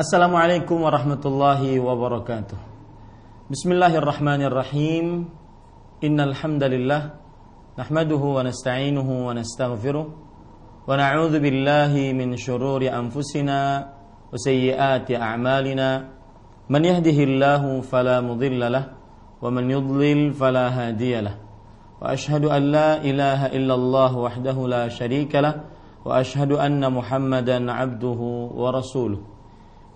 Assalamualaikum warahmatullahi wabarakatuh. Bismillahirrahmanirrahim. Innal hamdalillah nahmaduhu wa nasta'inuhu wa nastaghfiruh wa na'udzu billahi min shururi anfusina wa a'malina. Man yahdihillahu fala mudilla lah wa man yudlil fala hadiya. Wa ashhadu an la ilaha illallah wahdahu la sharika lah wa ashhadu anna Muhammadan 'abduhu wa rasuluh.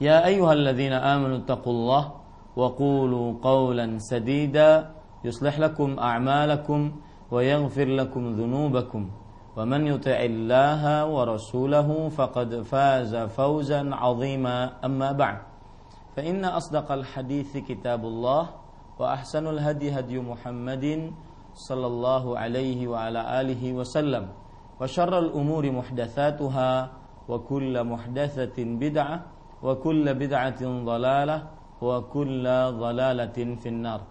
يا أيها الذين آمنوا اتقوا الله وقولوا قولا سديدا يصلح لكم أعمالكم ويغفر لكم ذنوبكم ومن يطع الله ورسوله فقد فاز فوزا عظيما أما بعد فإن أصدق الحديث كتاب الله وأحسن الهدي هدي محمد صلى الله عليه وعلى آله وسلم وشر الأمور محدثاتها وكل محدثة بدعة وكل بدعة ضلالة وكل ضلالة في النار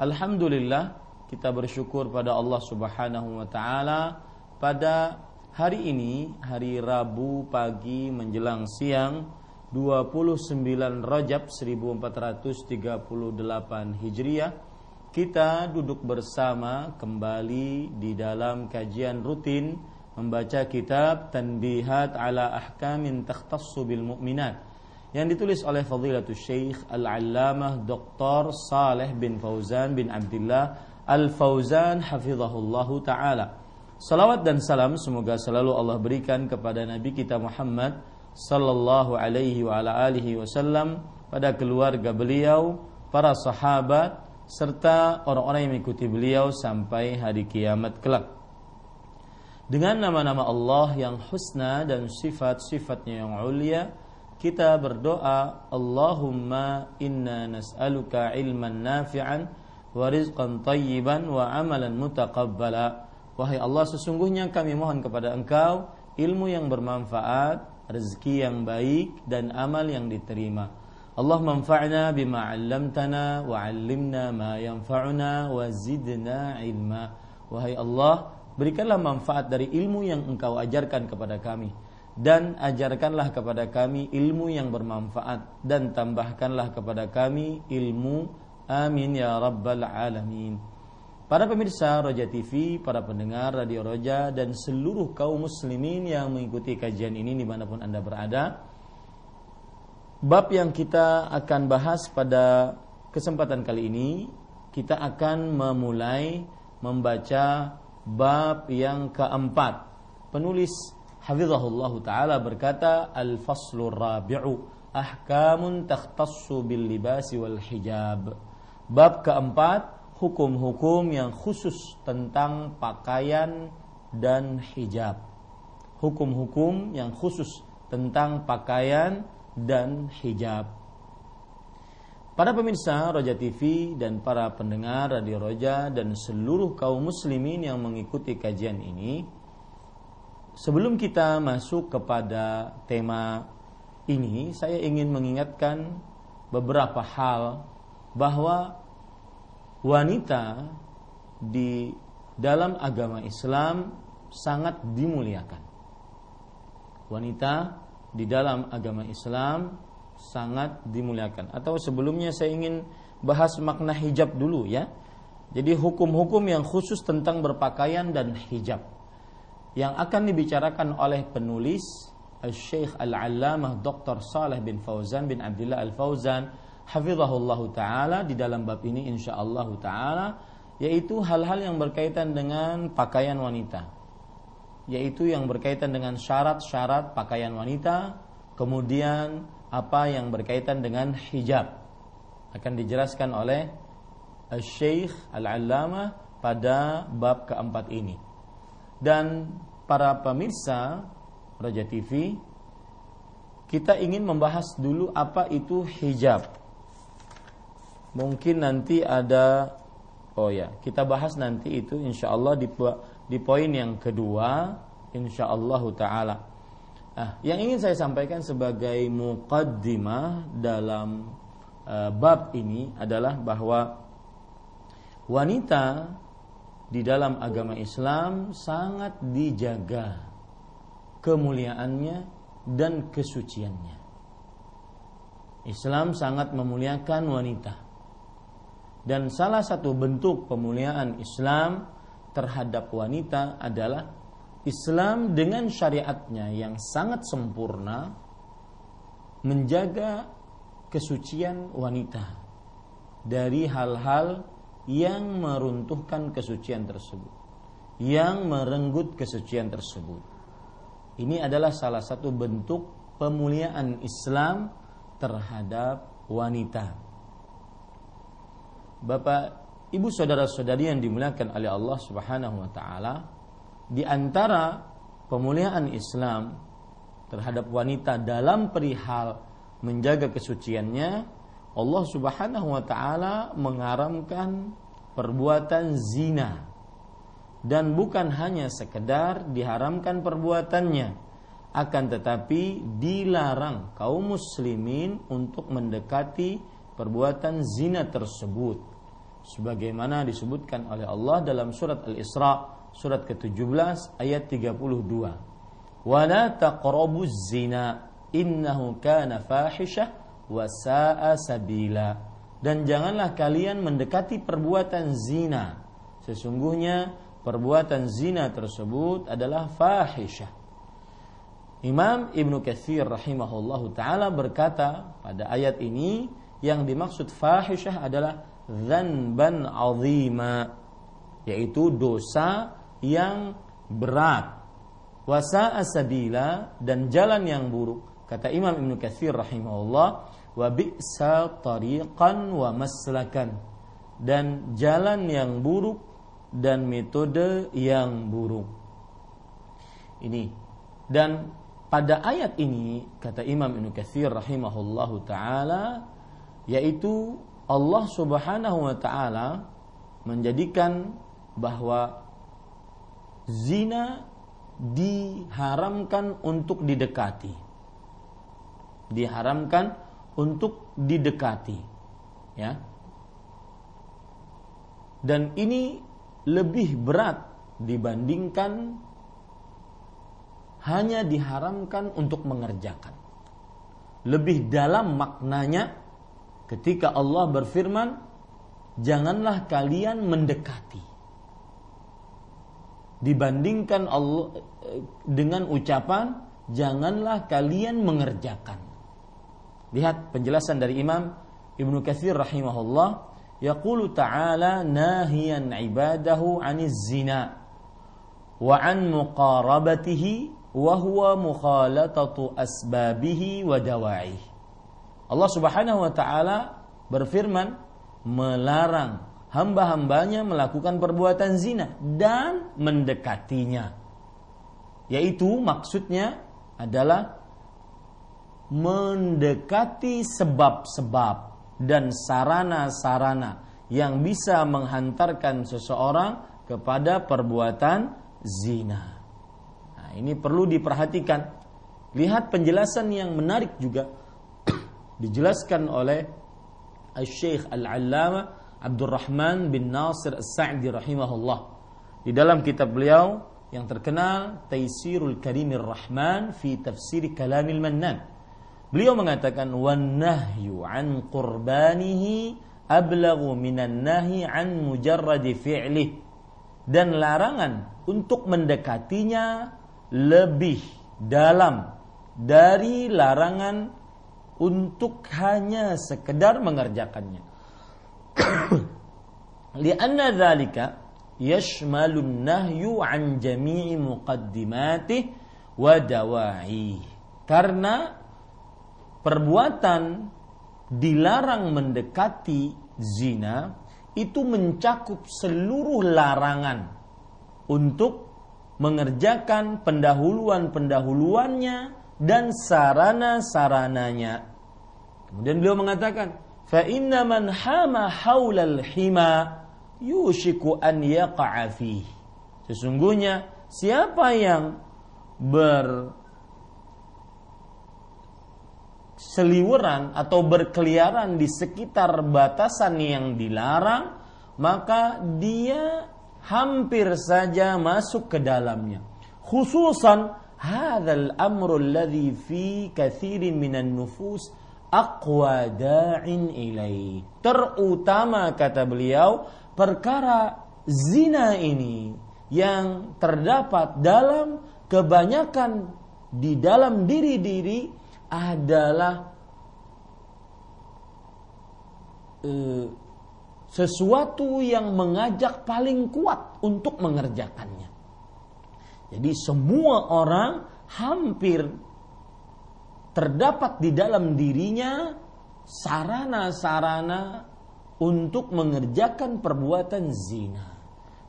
Alhamdulillah kita bersyukur pada Allah Subhanahu wa taala pada hari ini hari Rabu pagi menjelang siang 29 Rajab 1438 Hijriah kita duduk bersama kembali di dalam kajian rutin membaca kitab Tanbihat ala Ahkamin Takhtassu bil Mu'minat yang ditulis oleh Fadilatul Syekh Al-Allamah Dr. Saleh bin Fauzan bin Abdullah Al-Fauzan hafizahullahu taala. Salawat dan salam semoga selalu Allah berikan kepada Nabi kita Muhammad sallallahu alaihi wa ala alihi wasallam pada keluarga beliau, para sahabat serta orang-orang yang mengikuti beliau sampai hari kiamat kelak. Dengan nama-nama Allah yang husna dan sifat-sifatnya yang ulia, kita berdoa Allahumma inna nas'aluka ilman nafi'an wa rizqan tayyiban wa amalan mutaqabbala. Wahai Allah sesungguhnya kami mohon kepada engkau ilmu yang bermanfaat rezeki yang baik dan amal yang diterima. Allah manfa'na bima 'allamtana wa 'allimna ma yanfa'una wa zidna ilma. Wahai Allah berikanlah manfaat dari ilmu yang engkau ajarkan kepada kami dan ajarkanlah kepada kami ilmu yang bermanfaat dan tambahkanlah kepada kami ilmu. Amin ya rabbal alamin. Para pemirsa Roja TV, para pendengar Radio Roja dan seluruh kaum muslimin yang mengikuti kajian ini di mana pun anda berada bab yang kita akan bahas pada kesempatan kali ini kita akan memulai membaca bab yang keempat penulis hafizahullah taala berkata al-faslur rabi'u ahkamun takhtassu bil libasi wal hijab. Bab keempat hukum-hukum yang khusus tentang pakaian dan hijab. Hukum-hukum yang khusus tentang pakaian dan hijab. Para pemirsa Roja TV dan para pendengar Radio Roja dan seluruh kaum muslimin yang mengikuti kajian ini, sebelum kita masuk kepada tema ini, saya ingin mengingatkan beberapa hal bahwa wanita di dalam agama Islam sangat dimuliakan. Wanita di dalam agama Islam sangat dimuliakan. Atau sebelumnya saya ingin bahas makna hijab dulu ya. Jadi hukum-hukum yang khusus tentang berpakaian dan hijab yang akan dibicarakan oleh penulis Syekh Al-Allamah Dr. Saleh bin Fauzan bin Abdullah Al-Fauzan hafizahullah taala di dalam bab ini insyaallah taala yaitu hal-hal yang berkaitan dengan pakaian wanita yaitu yang berkaitan dengan syarat-syarat pakaian wanita kemudian apa yang berkaitan dengan hijab akan dijelaskan oleh Syekh Al-Allamah pada bab keempat ini dan para pemirsa Raja TV kita ingin membahas dulu apa itu hijab. Mungkin nanti ada oh ya, kita bahas nanti itu insya Allah di, di poin yang kedua insya Allah taala. Nah, yang ingin saya sampaikan sebagai muqaddimah dalam uh, bab ini adalah bahwa wanita di dalam agama Islam sangat dijaga kemuliaannya dan kesuciannya. Islam sangat memuliakan wanita. Dan salah satu bentuk pemuliaan Islam terhadap wanita adalah Islam dengan syariatnya yang sangat sempurna menjaga kesucian wanita dari hal-hal yang meruntuhkan kesucian tersebut, yang merenggut kesucian tersebut. Ini adalah salah satu bentuk pemuliaan Islam terhadap wanita. Bapak, Ibu saudara-saudari yang dimuliakan oleh Allah Subhanahu wa taala, di antara pemuliaan Islam terhadap wanita dalam perihal menjaga kesuciannya, Allah Subhanahu wa taala mengharamkan perbuatan zina. Dan bukan hanya sekedar diharamkan perbuatannya akan tetapi dilarang kaum muslimin untuk mendekati perbuatan zina tersebut. Sebagaimana disebutkan oleh Allah dalam surat Al-Isra surat ke-17 ayat 32 wala taqrabuz zina innahu kana fahisyah wa sa'a sabila. Dan janganlah kalian mendekati perbuatan zina. Sesungguhnya perbuatan zina tersebut adalah fahisyah. Imam Ibnu Katsir rahimahullahu taala berkata pada ayat ini yang dimaksud fahisyah adalah dzanban azima yaitu dosa yang berat. Wasa asabila dan jalan yang buruk. Kata Imam Ibnu Katsir rahimahullah wa bi'sa tariqan wa maslakan dan jalan yang buruk dan metode yang buruk. Ini dan pada ayat ini kata Imam Ibnu Katsir rahimahullahu taala yaitu Allah Subhanahu wa taala menjadikan bahwa zina diharamkan untuk didekati. Diharamkan untuk didekati. Ya. Dan ini lebih berat dibandingkan hanya diharamkan untuk mengerjakan. Lebih dalam maknanya ketika Allah berfirman, "Janganlah kalian mendekati." Dibandingkan Allah dengan ucapan, "Janganlah kalian mengerjakan." Lihat penjelasan dari Imam Ibnu Katsir rahimahullah yaqulu ta'ala nahiyan ibadahu 'aniz zina wa 'an muqarabatihi wa huwa mukhalatatu asbabihi wa dawa'ih. Allah Subhanahu wa taala berfirman melarang hamba-hambanya melakukan perbuatan zina dan mendekatinya. Yaitu maksudnya adalah mendekati sebab-sebab dan sarana-sarana yang bisa menghantarkan seseorang kepada perbuatan zina. Nah, ini perlu diperhatikan. Lihat penjelasan yang menarik juga dijelaskan oleh Syekh Al-Allama Abdurrahman bin Nasir As-Sa'di rahimahullah. Di dalam kitab beliau yang terkenal Taisirul Karimir Rahman fi Tafsir Kalamil Mannan Beliau mengatakan wan nahyu an qurbanihi ablaghu minan nahi an mujarradi fi'lih dan larangan untuk mendekatinya lebih dalam dari larangan untuk hanya sekedar mengerjakannya. Lianna dzalika yashmalun nahyu an jami'i muqaddimatih wa dawa'i. Karena perbuatan dilarang mendekati zina itu mencakup seluruh larangan untuk mengerjakan pendahuluan-pendahuluannya dan sarana-sarananya. Kemudian beliau mengatakan, "Fa inna man hama haulal hima yushiku an yaqa'a Sesungguhnya siapa yang ber seliweran atau berkeliaran di sekitar batasan yang dilarang, maka dia hampir saja masuk ke dalamnya. Khususan hadzal amru alladhi fi katsirin minan nufus aqwa da'in ilai. Terutama kata beliau perkara zina ini yang terdapat dalam kebanyakan di dalam diri-diri adalah uh, sesuatu yang mengajak paling kuat untuk mengerjakannya. Jadi semua orang hampir terdapat di dalam dirinya sarana-sarana untuk mengerjakan perbuatan zina.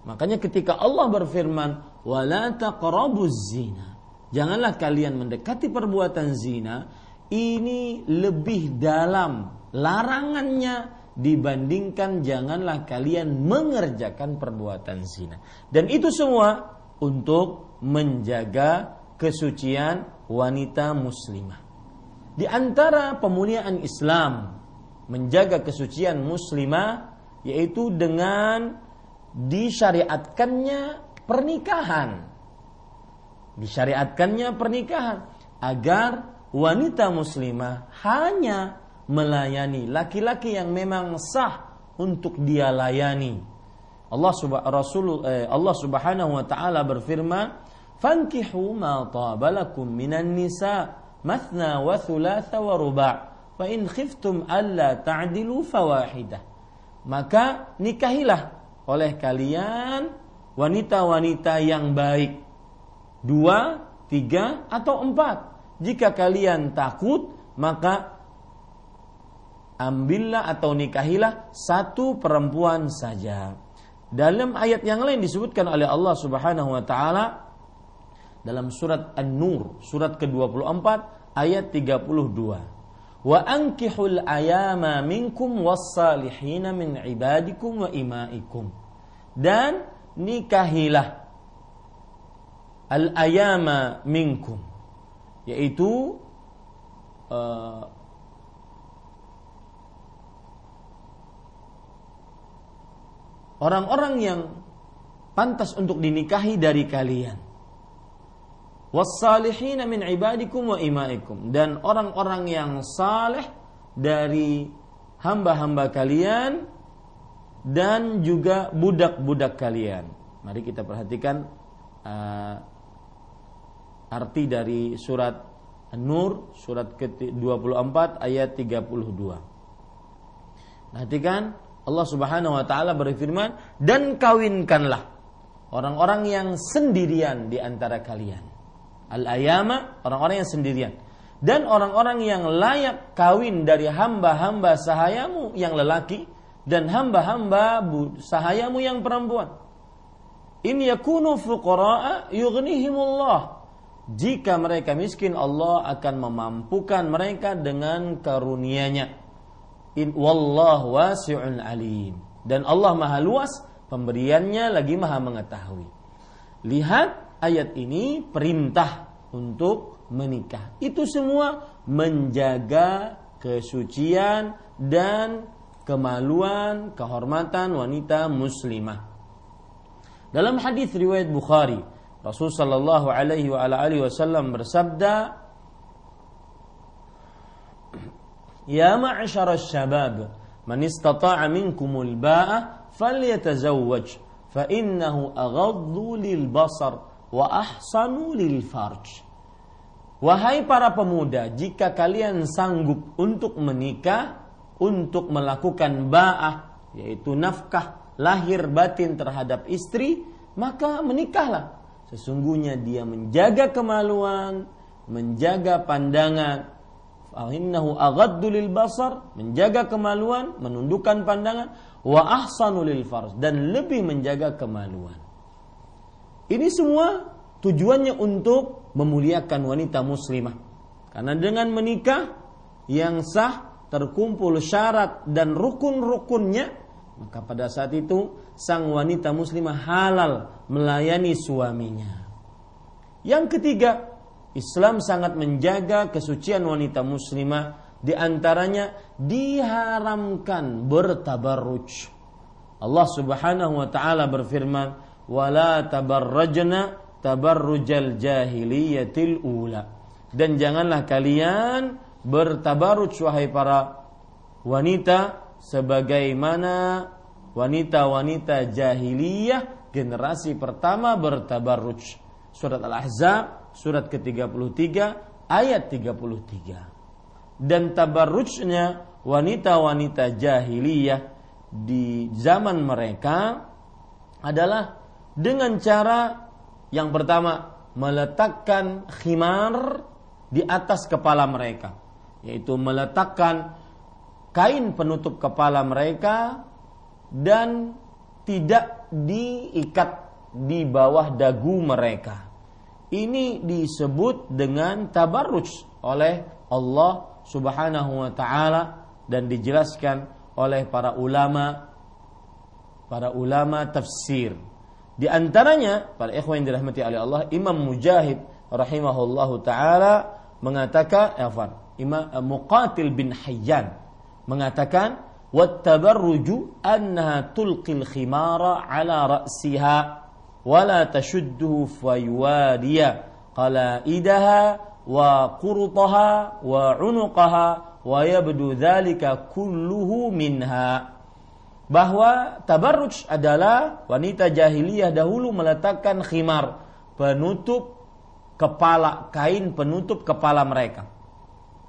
Makanya ketika Allah berfirman, "Wala taqrabuz zina." Janganlah kalian mendekati perbuatan zina, ini lebih dalam larangannya dibandingkan janganlah kalian mengerjakan perbuatan zina. Dan itu semua untuk menjaga kesucian wanita muslimah. Di antara pemuliaan Islam menjaga kesucian muslimah yaitu dengan disyariatkannya pernikahan disyariatkannya pernikahan agar wanita muslimah hanya melayani laki-laki yang memang sah untuk dia layani. Allah subhanahu Rasul eh, Allah Subhanahu wa taala berfirman, "Fankihu ma tabalakum minan nisa mathna wa thulatha wa ruba' fa in khiftum alla ta'dilu fawahidah." Maka nikahilah oleh kalian wanita-wanita yang baik dua, tiga, atau empat. Jika kalian takut, maka ambillah atau nikahilah satu perempuan saja. Dalam ayat yang lain disebutkan oleh Allah Subhanahu wa taala dalam surat An-Nur, surat ke-24 ayat 32. Wa ankihul ayama minkum was-salihina min ibadikum wa imaikum. Dan nikahilah al-ayama minkum. Yaitu uh, orang-orang yang pantas untuk dinikahi dari kalian. Wassalihina min ibadikum wa imaikum. Dan orang-orang yang saleh dari hamba-hamba kalian dan juga budak-budak kalian. Mari kita perhatikan uh, arti dari surat An-Nur surat ke-24 ayat 32. Perhatikan Allah Subhanahu wa taala berfirman dan kawinkanlah orang-orang yang sendirian di antara kalian. Al-ayama orang-orang yang sendirian dan orang-orang yang layak kawin dari hamba-hamba sahayamu yang lelaki dan hamba-hamba sahayamu yang perempuan. In yakunu fuqara'a yughnihimullah jika mereka miskin Allah akan memampukan mereka dengan karunia-Nya. In wallah wasi'un alim. Dan Allah Maha luas, pemberiannya lagi Maha mengetahui. Lihat ayat ini perintah untuk menikah. Itu semua menjaga kesucian dan kemaluan, kehormatan wanita muslimah. Dalam hadis riwayat Bukhari, Rasul sallallahu alaihi wa ala alihi wasallam bersabda Ya ma'syar syabab man istata'a minkumul ba'a falyatazawwaj fa innahu aghaddu lil basar wa ahsanu lil farj. Wahai para pemuda, jika kalian sanggup untuk menikah, untuk melakukan ba'ah, yaitu nafkah lahir batin terhadap istri, maka menikahlah sesungguhnya dia menjaga kemaluan, menjaga pandangan. Fa'innahu aghaddu lil basar, menjaga kemaluan, menundukkan pandangan, wa ahsanu lil dan lebih menjaga kemaluan. Ini semua tujuannya untuk memuliakan wanita muslimah Karena dengan menikah yang sah terkumpul syarat dan rukun-rukunnya, maka pada saat itu sang wanita muslimah halal melayani suaminya. Yang ketiga, Islam sangat menjaga kesucian wanita muslimah di antaranya diharamkan bertabarruj. Allah Subhanahu wa taala berfirman, "Wala tabarrajna tabarrujal jahiliyatil ula." Dan janganlah kalian bertabarruj wahai para wanita sebagaimana wanita-wanita jahiliyah generasi pertama bertabarruj. Surat Al-Ahzab surat ke-33 ayat 33. Dan tabarrujnya wanita-wanita jahiliyah di zaman mereka adalah dengan cara yang pertama meletakkan khimar di atas kepala mereka yaitu meletakkan kain penutup kepala mereka dan tidak diikat di bawah dagu mereka. Ini disebut dengan tabarruj oleh Allah Subhanahu wa taala dan dijelaskan oleh para ulama para ulama tafsir. Di antaranya para ikhwan yang dirahmati oleh Allah, Imam Mujahid rahimahullahu taala mengatakan, afwan, Imam Muqatil bin Hayyan mengatakan, "Wattabarruju annaha tulqil khimara ala ra'siha wa la tashudduhu fayuwadiya qalaidaha wa qurtaha wa unuqaha wa yabdu dzalika kulluhu minha. Bahwa tabarruj adalah wanita jahiliyah dahulu meletakkan khimar penutup kepala kain penutup kepala mereka.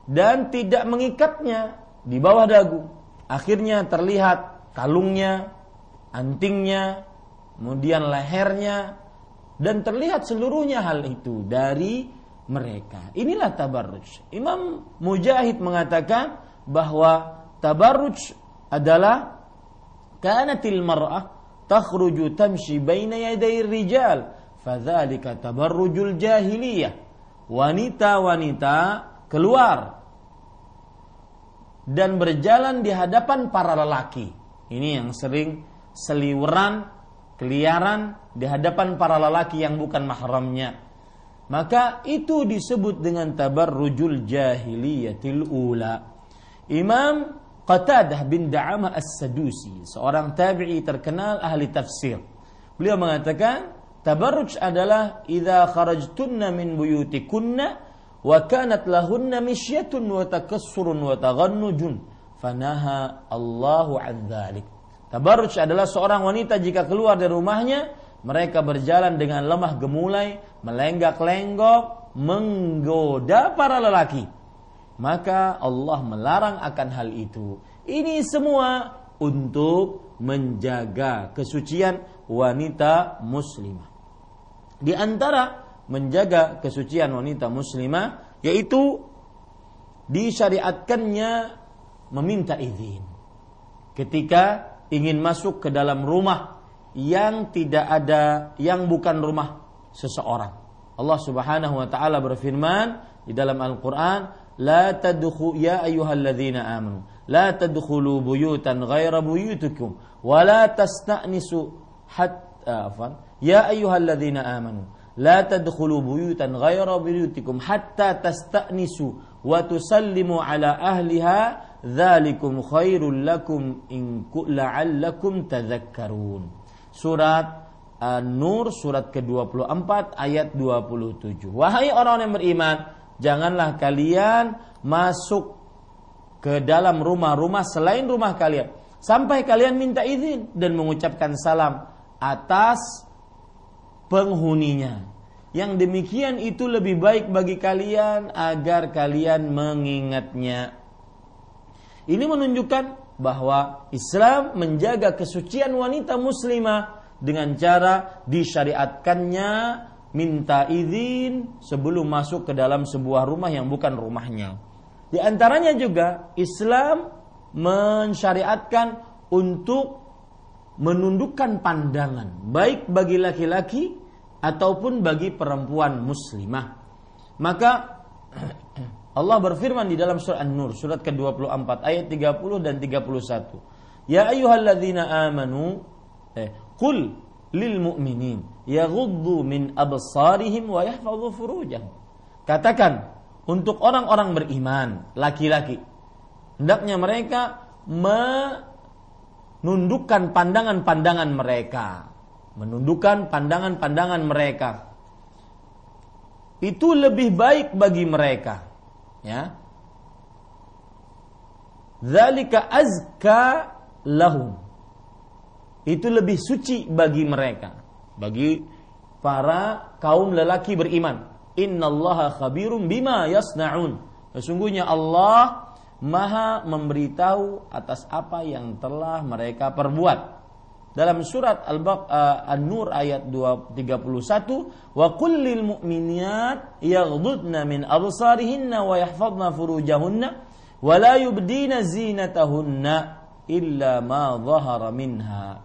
Dan tidak mengikatnya di bawah dagu akhirnya terlihat kalungnya antingnya kemudian lehernya dan terlihat seluruhnya hal itu dari mereka. Inilah tabarruj. Imam Mujahid mengatakan bahwa tabarruj adalah kanatil mar'ah takhruju tamshi baina yaday rijal fadzalika tabarrujul jahiliyah. Wanita-wanita keluar dan berjalan di hadapan para lelaki. Ini yang sering seliweran, keliaran di hadapan para lelaki yang bukan mahramnya maka itu disebut dengan tabarrujul jahiliyatil ula. Imam Qatadah bin Da'amah As-Sadusi, seorang tabi'i terkenal ahli tafsir. Beliau mengatakan, tabarruj adalah idza kharajtunna min buyutikunna wa kanat lahunna misyatun wa takassurun wa taghannujun fanaha Allahu an dzalik. Tabarruj adalah seorang wanita jika keluar dari rumahnya mereka berjalan dengan lemah gemulai, melenggak-lenggok, menggoda para lelaki. Maka Allah melarang akan hal itu. Ini semua untuk menjaga kesucian wanita muslimah. Di antara menjaga kesucian wanita muslimah yaitu disyariatkannya meminta izin ketika ingin masuk ke dalam rumah yang tidak ada yang bukan rumah seseorang. Allah Subhanahu wa taala berfirman di dalam Al-Qur'an, "La tadkhu ya ayyuhalladzina amanu, la tadkhulu buyutan ghaira buyutikum wa la tasta'nisu hatta afan, ya ayyuhalladzina amanu, la tadkhulu buyutan ghaira buyutikum hatta tasta'nisu wa tusallimu ala ahliha dzalikum khairul lakum in la'allakum tadhakkarun." surat An-Nur surat ke-24 ayat 27. Wahai orang yang beriman, janganlah kalian masuk ke dalam rumah-rumah selain rumah kalian sampai kalian minta izin dan mengucapkan salam atas penghuninya. Yang demikian itu lebih baik bagi kalian agar kalian mengingatnya. Ini menunjukkan bahwa Islam menjaga kesucian wanita muslimah dengan cara disyariatkannya minta izin sebelum masuk ke dalam sebuah rumah yang bukan rumahnya. Di antaranya juga Islam mensyariatkan untuk menundukkan pandangan baik bagi laki-laki ataupun bagi perempuan muslimah. Maka Allah berfirman di dalam surat An-Nur surat ke-24 ayat 30 dan 31. Ya ayyuhalladzina amanu eh, qul lil mu'minin yaghuddu min absarihim wa yahfazu furujahum. Katakan untuk orang-orang beriman, laki-laki, hendaknya mereka menundukkan pandangan-pandangan mereka, menundukkan pandangan-pandangan mereka. Itu lebih baik bagi mereka ya Zalika azka lahum. Itu lebih suci bagi mereka, bagi para kaum lelaki beriman. Innallaha khabirum bima yasnaun. Sesungguhnya Allah Maha memberitahu atas apa yang telah mereka perbuat dalam surat uh, An-Nur ayat 231 wa kullil mu'minat yaghdudna min absarihinna wa yahfazna furujahunna wa la yubdina zinatahunna illa ma dhahara minha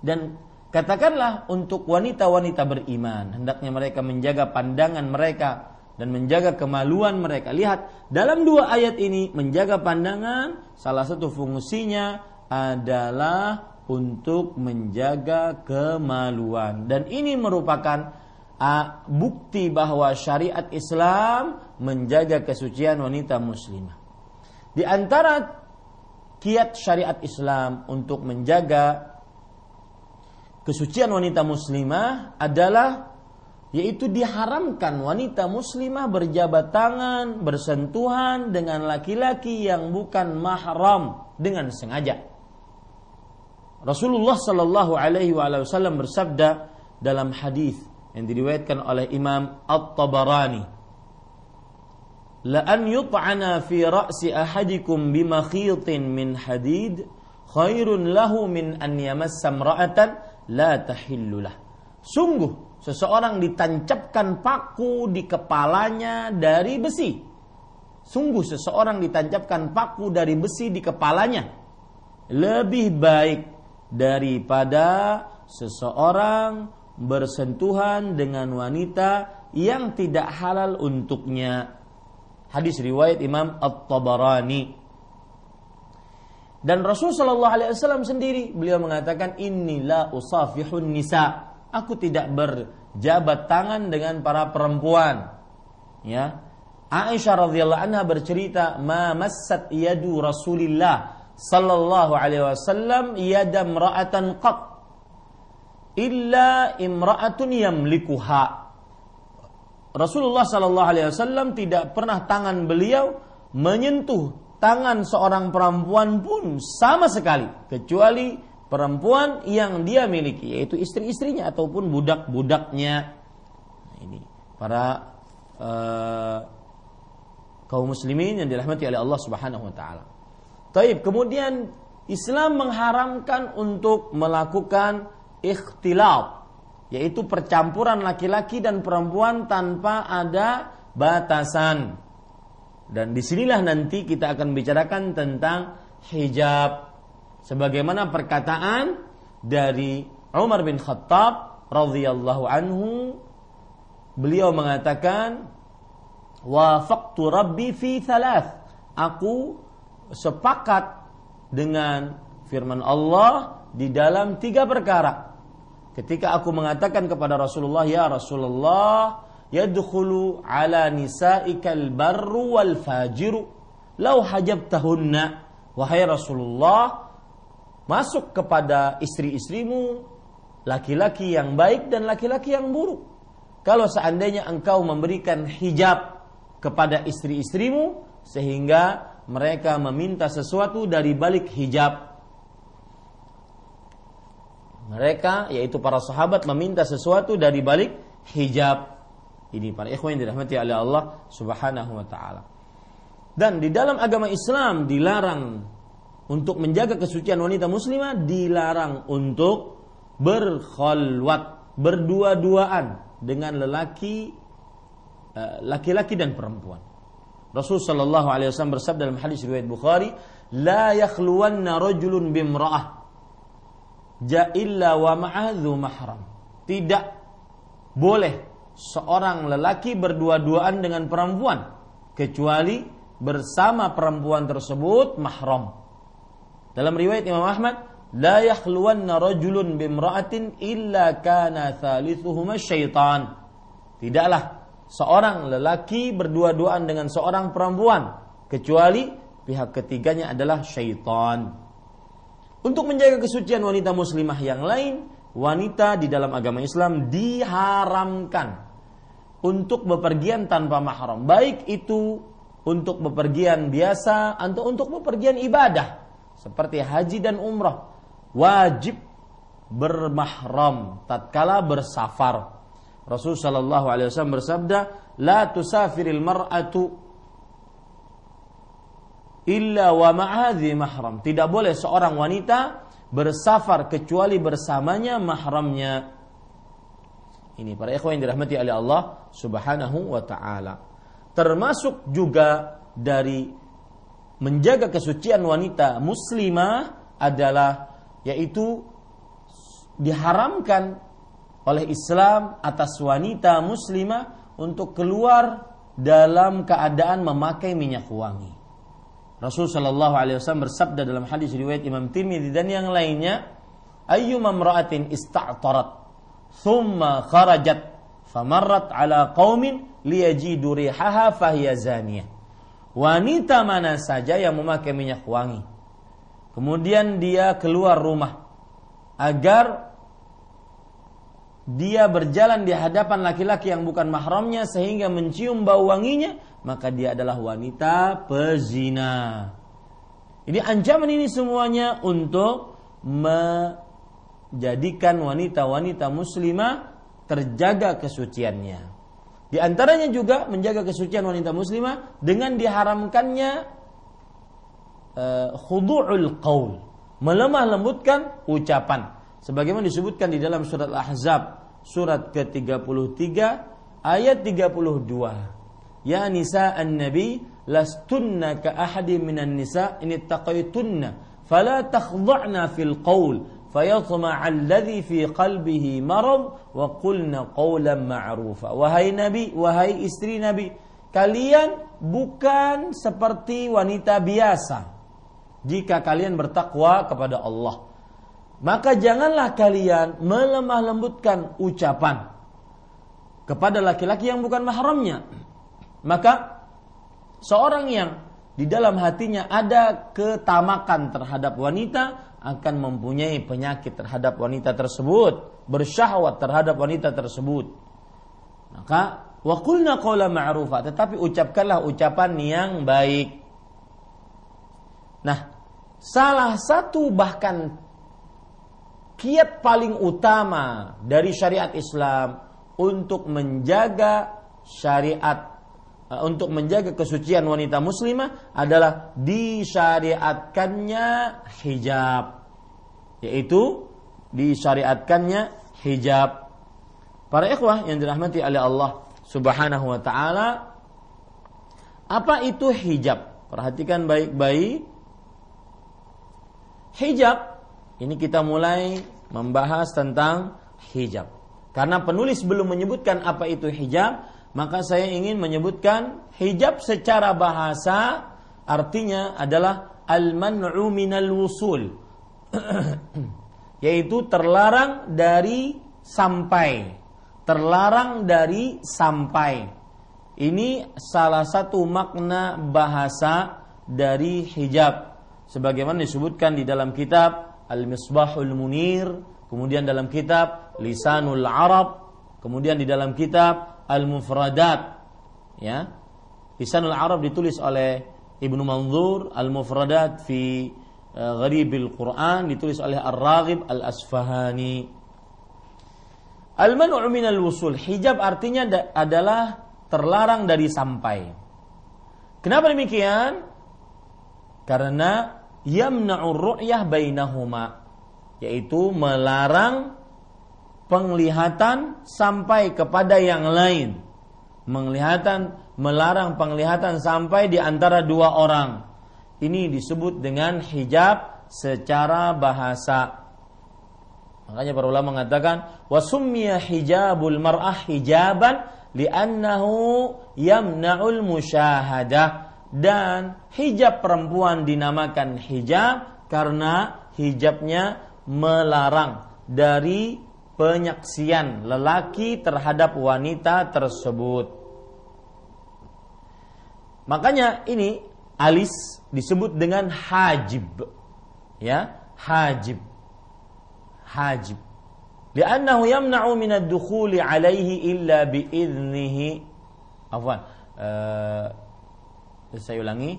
dan katakanlah untuk wanita-wanita beriman hendaknya mereka menjaga pandangan mereka dan menjaga kemaluan mereka. Lihat, dalam dua ayat ini menjaga pandangan salah satu fungsinya adalah untuk menjaga kemaluan dan ini merupakan uh, bukti bahwa syariat Islam menjaga kesucian wanita muslimah. Di antara kiat syariat Islam untuk menjaga kesucian wanita muslimah adalah yaitu diharamkan wanita muslimah berjabat tangan, bersentuhan dengan laki-laki yang bukan mahram dengan sengaja. Rasulullah Shallallahu Alaihi Wasallam bersabda dalam hadis yang diriwayatkan oleh Imam At-Tabarani La an yut'ana fi ra'si ahadikum bimakhitin min hadid khairun lahu min an yamassa imra'atan la tahillulah. Sungguh seseorang ditancapkan paku di kepalanya dari besi. Sungguh seseorang ditancapkan paku dari besi di kepalanya lebih baik daripada seseorang bersentuhan dengan wanita yang tidak halal untuknya. Hadis riwayat Imam At-Tabarani. Dan Rasul Shallallahu Alaihi Wasallam sendiri beliau mengatakan inilah usafihun nisa. Aku tidak berjabat tangan dengan para perempuan. Ya, Aisyah radhiyallahu anha bercerita, "Ma massat yadu Rasulillah sallallahu alaihi wasallam yada imra'atan qat. Illa imra'atun yamlikuha. Rasulullah sallallahu alaihi wasallam tidak pernah tangan beliau menyentuh tangan seorang perempuan pun sama sekali. Kecuali perempuan yang dia miliki yaitu istri-istrinya ataupun budak-budaknya. Nah, ini para uh, kaum muslimin yang dirahmati oleh Allah Subhanahu wa taala Taib. Kemudian Islam mengharamkan untuk melakukan ikhtilaf, yaitu percampuran laki-laki dan perempuan tanpa ada batasan. Dan di sinilah nanti kita akan bicarakan tentang hijab. Sebagaimana perkataan dari Umar bin Khattab radhiyallahu anhu, beliau mengatakan, "Wafaqtu Rabbi fi thalath." Aku sepakat dengan firman Allah di dalam tiga perkara. Ketika aku mengatakan kepada Rasulullah, "Ya Rasulullah, yadkhulu ala nisa'ikal barru wal fajiru lau hajabtahunna." Wahai Rasulullah, masuk kepada istri-istrimu laki-laki yang baik dan laki-laki yang buruk. Kalau seandainya engkau memberikan hijab kepada istri-istrimu sehingga mereka meminta sesuatu dari balik hijab. Mereka yaitu para sahabat meminta sesuatu dari balik hijab. Ini para ikhwan yang dirahmati oleh Allah Subhanahu wa taala. Dan di dalam agama Islam dilarang untuk menjaga kesucian wanita muslimah dilarang untuk berkhalwat, berdua-duaan dengan lelaki eh, laki-laki dan perempuan. Rasul sallallahu alaihi wasallam bersabda dalam hadis riwayat Bukhari, "La yakhluwanna rajulun bimra'ah ja illa wa ma'adhu mahram." Tidak boleh seorang lelaki berdua-duaan dengan perempuan kecuali bersama perempuan tersebut mahram. Dalam riwayat Imam Ahmad, la yakhluwanna rajulun bimra'atin illa kana thalithuhuma syaitan. Tidaklah seorang lelaki berdua-duaan dengan seorang perempuan kecuali pihak ketiganya adalah syaitan. Untuk menjaga kesucian wanita muslimah yang lain, wanita di dalam agama Islam diharamkan untuk bepergian tanpa mahram, baik itu untuk bepergian biasa atau untuk bepergian ibadah seperti haji dan umrah wajib bermahram tatkala bersafar. Rasul sallallahu alaihi wasallam bersabda, "La tusafiril mar'atu illa wa ma'adhi mahram." Tidak boleh seorang wanita bersafar kecuali bersamanya mahramnya. Ini para ikhwan yang dirahmati oleh Allah Subhanahu wa taala. Termasuk juga dari menjaga kesucian wanita muslimah adalah yaitu diharamkan oleh Islam atas wanita muslimah untuk keluar dalam keadaan memakai minyak wangi. Rasul Shallallahu Alaihi Wasallam bersabda dalam hadis riwayat Imam Tirmidzi dan yang lainnya, ayyuma imra'atin ista'tarat thumma kharajat famarrat ala qaumin liyajidu rihaha fahiya zaniyah. Wanita mana saja yang memakai minyak wangi. Kemudian dia keluar rumah agar dia berjalan di hadapan laki-laki yang bukan mahramnya sehingga mencium bau wanginya, maka dia adalah wanita pezina. Ini ancaman ini semuanya untuk jadikan wanita-wanita muslimah terjaga kesuciannya. Di antaranya juga menjaga kesucian wanita muslimah dengan diharamkannya uh, khudu'ul qaul, melemah lembutkan ucapan sebagaimana disebutkan di dalam surat Al-Ahzab surat ke-33 ayat 32 ya nisa an-nabi lastunna ka ahadi minan nisa in ittaqaytunna fala takhdha'na fil qawl fayatma'a alladhi fi qalbihi marad wa qulna qawlan ma'rufa. Wahai nabi wahai istri nabi kalian bukan seperti wanita biasa. Jika kalian bertakwa kepada Allah maka janganlah kalian melemah lembutkan ucapan kepada laki-laki yang bukan mahramnya maka seorang yang di dalam hatinya ada ketamakan terhadap wanita akan mempunyai penyakit terhadap wanita tersebut, bersyahwat terhadap wanita tersebut. Maka waqulna qawla ma'rufa, tetapi ucapkanlah ucapan yang baik. Nah, salah satu bahkan kiat paling utama dari syariat Islam untuk menjaga syariat Eh, untuk menjaga kesucian wanita muslimah adalah disyariatkannya hijab yaitu disyariatkannya hijab. Para ikhwah yang dirahmati oleh Allah Subhanahu wa taala apa itu hijab? Perhatikan baik-baik. Hijab ini kita mulai membahas tentang hijab. Karena penulis belum menyebutkan apa itu hijab maka saya ingin menyebutkan hijab secara bahasa artinya adalah al-man'u minal wusul yaitu terlarang dari sampai terlarang dari sampai. Ini salah satu makna bahasa dari hijab. Sebagaimana disebutkan di dalam kitab Al-Misbahul Munir kemudian dalam kitab Lisanul Arab kemudian di dalam kitab Al-Mufradat ya. Lisanul Arab ditulis oleh Ibnu Manzur Al-Mufradat fi uh, Gharibil Quran ditulis oleh Ar-Raghib Al-Asfahani. Al-man'u minal wusul hijab artinya adalah terlarang dari sampai. Kenapa demikian? Karena yamna'ur ru'yah bainahuma yaitu melarang penglihatan sampai kepada yang lain. Menglihatan melarang penglihatan sampai di antara dua orang. Ini disebut dengan hijab secara bahasa. Makanya para ulama mengatakan wasummiya hijabul mar'ah hijaban li'annahu yamna'ul musyahadah dan hijab perempuan dinamakan hijab karena hijabnya melarang dari penyaksian lelaki terhadap wanita tersebut. Makanya ini alis disebut dengan hajib. Ya, hajib. Hajib. Li'annahu yamna'u min ad-dukhuli 'alaihi illa bi'idnihi. Afwan. Uh, saya ulangi.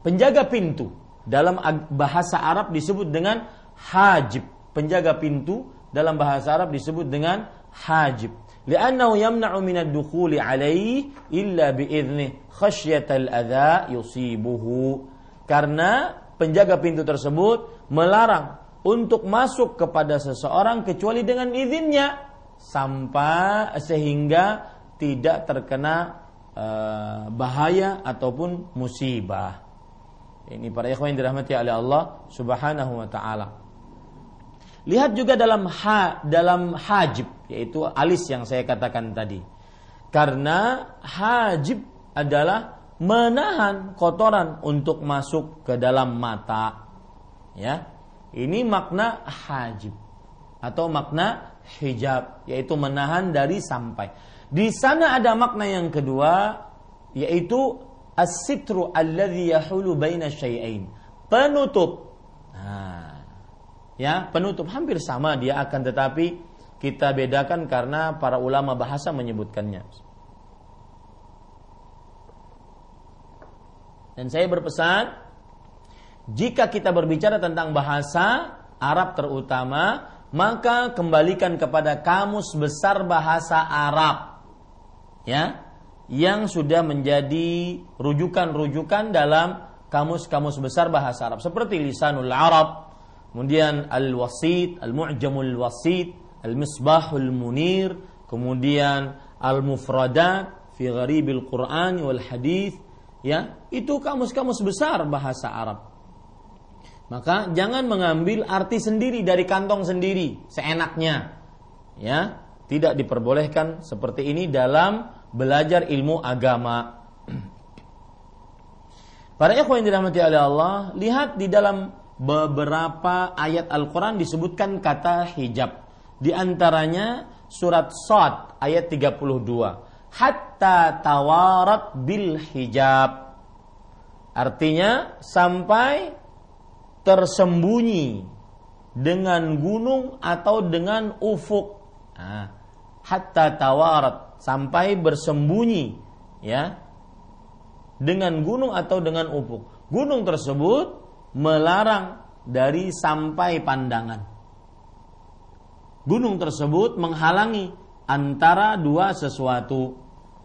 Penjaga pintu dalam bahasa Arab disebut dengan hajib. Penjaga pintu dalam bahasa Arab disebut dengan hajib. Li'annahu yamna'u min ad-dukhuli illa khasyatal adza yusibuhu. Karena penjaga pintu tersebut melarang untuk masuk kepada seseorang kecuali dengan izinnya sampai sehingga tidak terkena uh, bahaya ataupun musibah. Ini para ikhwan yang dirahmati oleh Allah Subhanahu wa taala. Lihat juga dalam ha, dalam hajib yaitu alis yang saya katakan tadi. Karena hajib adalah menahan kotoran untuk masuk ke dalam mata. Ya. Ini makna hajib atau makna hijab yaitu menahan dari sampai. Di sana ada makna yang kedua yaitu as-sitru alladhi yahulu baina syai'ain. Penutup. Nah, ya, penutup hampir sama dia akan tetapi kita bedakan karena para ulama bahasa menyebutkannya. Dan saya berpesan jika kita berbicara tentang bahasa Arab terutama, maka kembalikan kepada kamus besar bahasa Arab. Ya, yang sudah menjadi rujukan-rujukan dalam kamus-kamus besar bahasa Arab seperti Lisanul Arab, kemudian Al-Wasit, Al-Mu'jamul Wasit, Al-Misbahul Munir, kemudian Al-Mufradat fi Gharibil Quran wal Hadis, ya, itu kamus-kamus besar bahasa Arab. Maka jangan mengambil arti sendiri dari kantong sendiri seenaknya. Ya, tidak diperbolehkan seperti ini dalam belajar ilmu agama. Para ikhwan yang dirahmati oleh Allah, lihat di dalam beberapa ayat Al-Qur'an disebutkan kata hijab. Di antaranya surat Sad ayat 32. Hatta tawarat bil hijab. Artinya sampai tersembunyi dengan gunung atau dengan ufuk. Nah, hatta tawarat sampai bersembunyi ya dengan gunung atau dengan ufuk. Gunung tersebut melarang dari sampai pandangan. Gunung tersebut menghalangi antara dua sesuatu.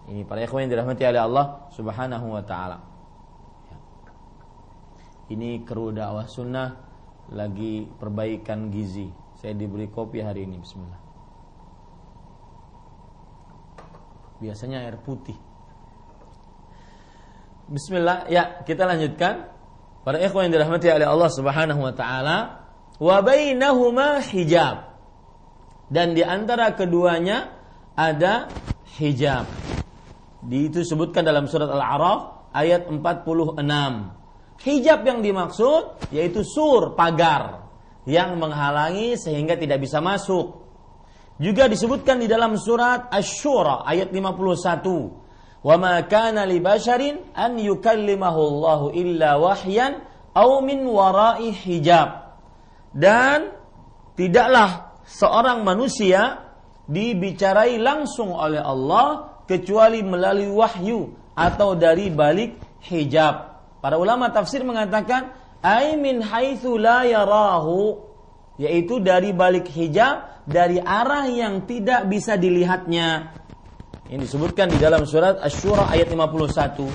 Ini para ikhwan yang dirahmati oleh Allah Subhanahu wa taala ini kru dakwah sunnah lagi perbaikan gizi. Saya diberi kopi hari ini, Bismillah. Biasanya air putih. Bismillah, ya kita lanjutkan. Para ikhwan yang dirahmati oleh Allah Subhanahu wa taala, wa bainahuma hijab. Dan di antara keduanya ada hijab. Di itu disebutkan dalam surat Al-A'raf ayat 46. Hijab yang dimaksud yaitu sur, pagar yang menghalangi sehingga tidak bisa masuk. Juga disebutkan di dalam surat Asy-Syura ayat 51. Wa ma kana li basharin an yukallimahu Allah illa wahyan aw min hijab. Dan tidaklah seorang manusia dibicarai langsung oleh Allah kecuali melalui wahyu atau dari balik hijab. Para ulama tafsir mengatakan ai min haitsu la yarahu yaitu dari balik hijab dari arah yang tidak bisa dilihatnya. Ini disebutkan di dalam surat Asy-Syura ayat 51.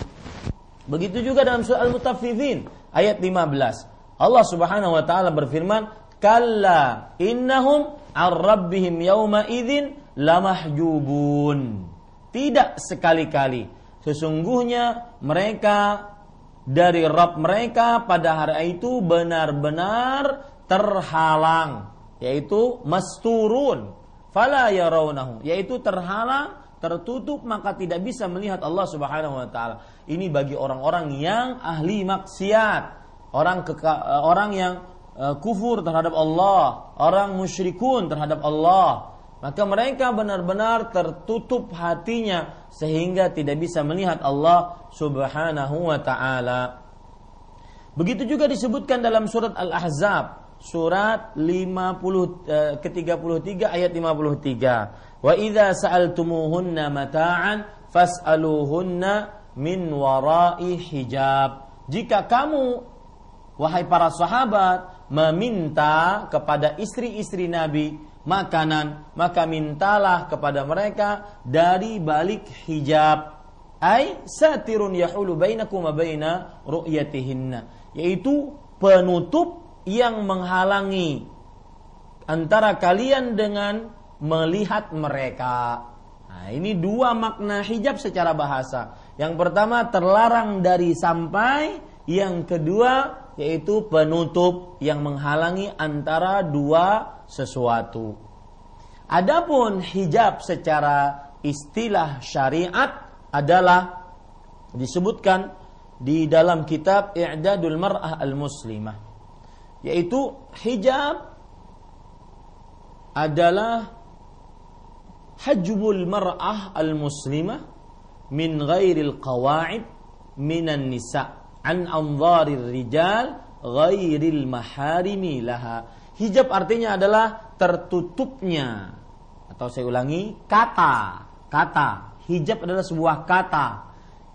Begitu juga dalam surat Al-Mutaffifin ayat 15. Allah Subhanahu wa taala berfirman, "Kalla innahum ar rabbihim yauma idzin lamahjubun." Tidak sekali-kali sesungguhnya mereka dari Rabb mereka pada hari itu benar-benar terhalang yaitu masturun fala yarawnahu yaitu terhalang tertutup maka tidak bisa melihat Allah Subhanahu wa taala. Ini bagi orang-orang yang ahli maksiat, orang keka, orang yang uh, kufur terhadap Allah, orang musyrikun terhadap Allah. Maka mereka benar-benar tertutup hatinya sehingga tidak bisa melihat Allah Subhanahu wa taala. Begitu juga disebutkan dalam surat Al-Ahzab surat 50 uh, ke-33 ayat 53. Wa idza sa'altumuhunna mata'an fas'aluhunna min wara'i hijab. Jika kamu wahai para sahabat meminta kepada istri-istri Nabi makanan, maka mintalah kepada mereka dari balik hijab. Ai satirun yahulu bainakum wa baina ru'yatihinna, yaitu penutup yang menghalangi antara kalian dengan melihat mereka. Nah, ini dua makna hijab secara bahasa. Yang pertama terlarang dari sampai, yang kedua yaitu penutup yang menghalangi antara dua sesuatu. Adapun hijab secara istilah syariat adalah disebutkan di dalam kitab I'dadul Mar'ah Al-Muslimah yaitu hijab adalah hajbul mar'ah al-muslimah min ghairil qawa'id minan nisa an anzarir rijal ghairil maharimi laha. Hijab artinya adalah tertutupnya. Atau saya ulangi kata. Kata. Hijab adalah sebuah kata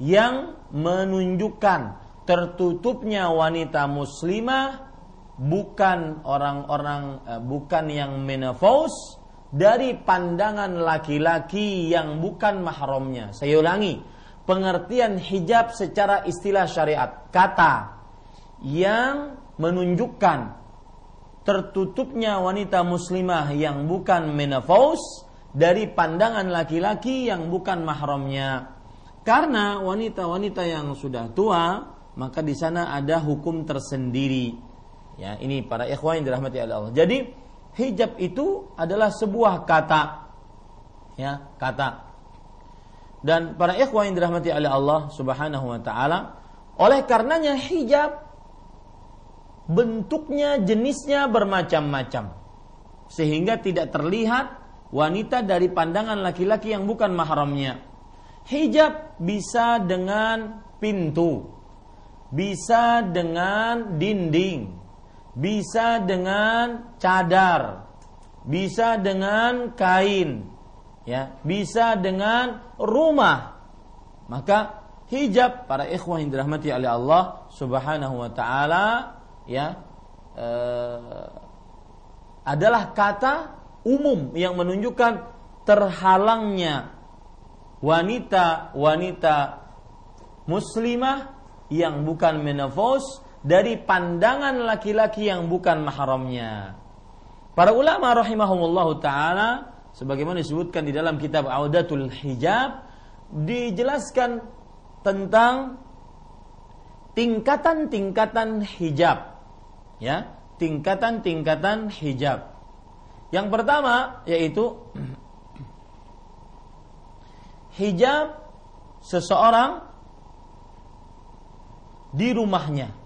yang menunjukkan tertutupnya wanita muslimah bukan orang-orang eh, bukan yang menopause dari pandangan laki-laki yang bukan mahramnya. Saya ulangi, pengertian hijab secara istilah syariat, kata yang menunjukkan tertutupnya wanita muslimah yang bukan menopause dari pandangan laki-laki yang bukan mahramnya. Karena wanita-wanita yang sudah tua, maka di sana ada hukum tersendiri. Ya, ini para ikhwan yang dirahmati Allah. Jadi hijab itu adalah sebuah kata. Ya kata. Dan para ikhwan yang dirahmati oleh Allah Subhanahu wa taala oleh karenanya hijab bentuknya jenisnya bermacam-macam. Sehingga tidak terlihat wanita dari pandangan laki-laki yang bukan mahramnya. Hijab bisa dengan pintu bisa dengan dinding bisa dengan cadar, bisa dengan kain, ya, bisa dengan rumah. Maka hijab para ikhwah yang dirahmati oleh Allah Subhanahu wa taala ya eh, adalah kata umum yang menunjukkan terhalangnya wanita-wanita muslimah yang bukan menopause dari pandangan laki-laki yang bukan mahramnya. Para ulama rahimahumullah taala sebagaimana disebutkan di dalam kitab Audatul Hijab dijelaskan tentang tingkatan-tingkatan hijab. Ya, tingkatan-tingkatan hijab. Yang pertama yaitu hijab seseorang di rumahnya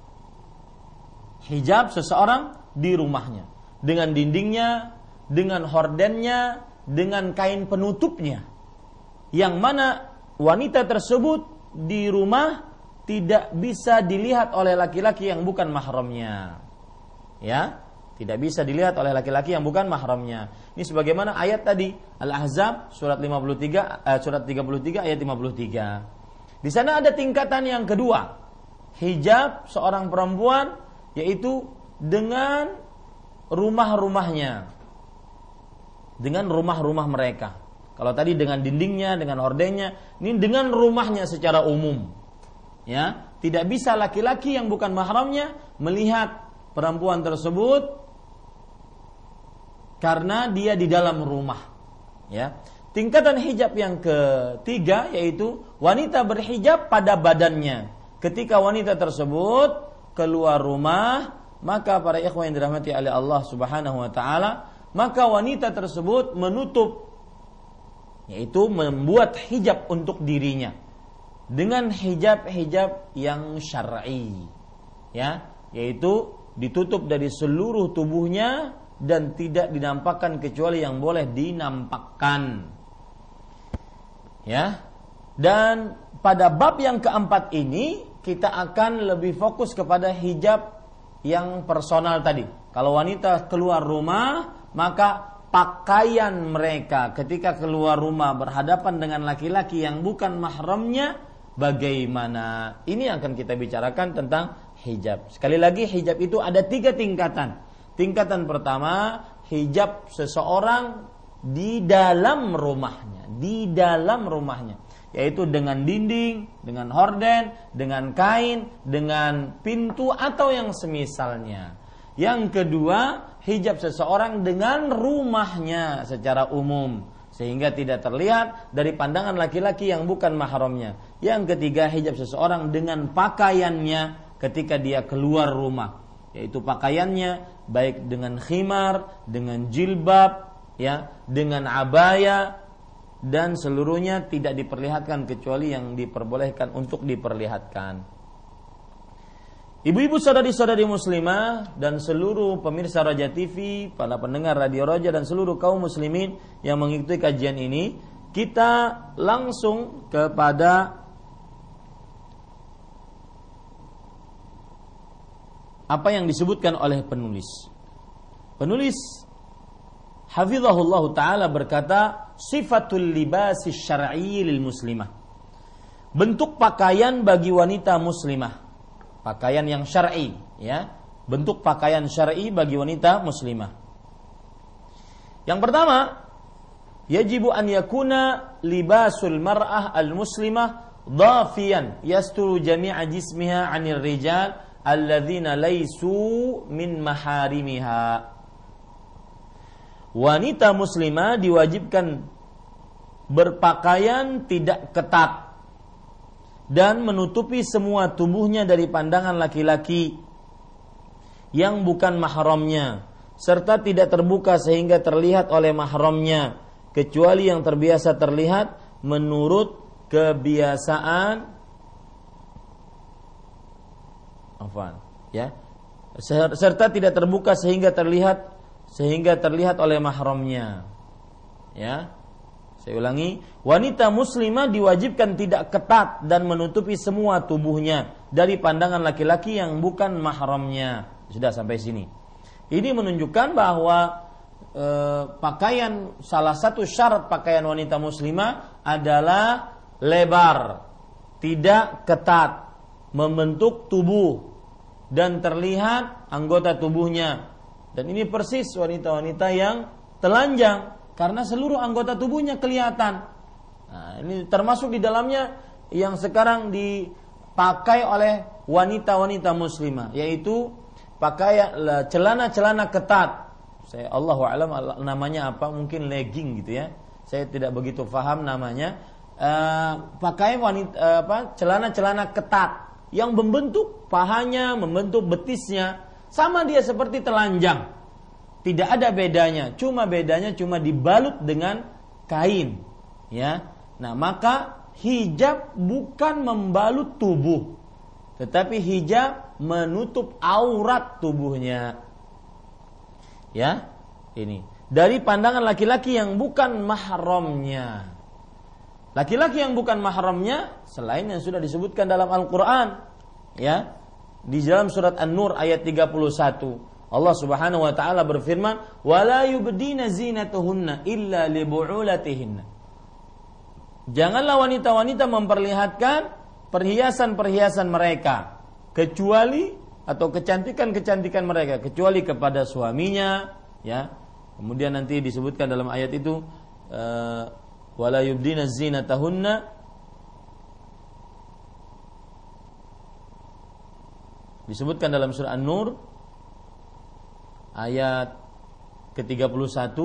hijab seseorang di rumahnya dengan dindingnya, dengan hordennya, dengan kain penutupnya. Yang mana wanita tersebut di rumah tidak bisa dilihat oleh laki-laki yang bukan mahramnya. Ya, tidak bisa dilihat oleh laki-laki yang bukan mahramnya. Ini sebagaimana ayat tadi Al-Ahzab surat 53 eh, surat 33 ayat 53. Di sana ada tingkatan yang kedua. Hijab seorang perempuan yaitu dengan rumah-rumahnya. Dengan rumah-rumah mereka. Kalau tadi dengan dindingnya dengan hordengnya ini dengan rumahnya secara umum. Ya tidak bisa laki-laki yang bukan mahramnya melihat perempuan tersebut karena dia di dalam rumah. Ya. Tingkatan hijab yang ketiga yaitu wanita berhijab pada badannya. Ketika wanita tersebut keluar rumah, maka para ikhwan yang dirahmati oleh Allah Subhanahu wa taala maka wanita tersebut menutup yaitu membuat hijab untuk dirinya dengan hijab-hijab yang syar'i ya yaitu ditutup dari seluruh tubuhnya dan tidak dinampakkan kecuali yang boleh dinampakkan ya. Dan pada bab yang keempat ini kita akan lebih fokus kepada hijab yang personal tadi. Kalau wanita keluar rumah maka pakaian mereka ketika keluar rumah berhadapan dengan laki-laki yang bukan mahramnya bagaimana? Ini akan kita bicarakan tentang hijab. Sekali lagi hijab itu ada tiga tingkatan. Tingkatan pertama hijab seseorang di dalam rumahnya di dalam rumahnya yaitu dengan dinding, dengan horden, dengan kain, dengan pintu atau yang semisalnya. Yang kedua, hijab seseorang dengan rumahnya secara umum sehingga tidak terlihat dari pandangan laki-laki yang bukan mahramnya. Yang ketiga, hijab seseorang dengan pakaiannya ketika dia keluar rumah, yaitu pakaiannya baik dengan khimar, dengan jilbab, ya, dengan abaya dan seluruhnya tidak diperlihatkan kecuali yang diperbolehkan untuk diperlihatkan. Ibu-ibu saudari-saudari muslimah dan seluruh pemirsa Raja TV, para pendengar Radio Raja dan seluruh kaum muslimin yang mengikuti kajian ini, kita langsung kepada apa yang disebutkan oleh penulis. Penulis Hafizahullah taala berkata, sifatul libasi syar'i lil muslimah. Bentuk pakaian bagi wanita muslimah. Pakaian yang syar'i ya. Bentuk pakaian syar'i bagi wanita muslimah. Yang pertama yajibu an yakuna libasul mar'ah al muslimah dhafiyan yasturu jami'a jismiha 'anil rijal alladzina laisu min maharimiha wanita muslimah diwajibkan berpakaian tidak ketat dan menutupi semua tubuhnya dari pandangan laki-laki yang bukan mahramnya serta tidak terbuka sehingga terlihat oleh mahramnya kecuali yang terbiasa terlihat menurut kebiasaan. Afan, ya. Serta tidak terbuka sehingga terlihat sehingga terlihat oleh mahramnya ya saya ulangi, wanita muslimah diwajibkan tidak ketat dan menutupi semua tubuhnya dari pandangan laki-laki yang bukan mahramnya. Sudah sampai sini. Ini menunjukkan bahwa e, pakaian salah satu syarat pakaian wanita muslimah adalah lebar, tidak ketat, membentuk tubuh dan terlihat anggota tubuhnya. Dan ini persis wanita-wanita yang telanjang karena seluruh anggota tubuhnya kelihatan. Nah, ini termasuk di dalamnya yang sekarang dipakai oleh wanita-wanita muslimah yaitu pakai celana-celana ketat. Saya Allah alam namanya apa? Mungkin legging gitu ya. Saya tidak begitu paham namanya. Uh, pakai wanita uh, apa? celana-celana ketat yang membentuk pahanya, membentuk betisnya, sama dia seperti telanjang. Tidak ada bedanya, cuma bedanya cuma dibalut dengan kain. Ya. Nah, maka hijab bukan membalut tubuh, tetapi hijab menutup aurat tubuhnya. Ya, ini dari pandangan laki-laki yang bukan mahramnya. Laki-laki yang bukan mahramnya selain yang sudah disebutkan dalam Al-Qur'an, ya. Di dalam surat An-Nur ayat 31 Allah Subhanahu wa taala berfirman, "Wala yubdina zinatuhunna illa li bu'ulatihinna." Janganlah wanita-wanita memperlihatkan perhiasan-perhiasan mereka kecuali atau kecantikan-kecantikan mereka kecuali kepada suaminya, ya. Kemudian nanti disebutkan dalam ayat itu uh, wala yubdina zinatahunna disebutkan dalam surah An-Nur ayat ke-31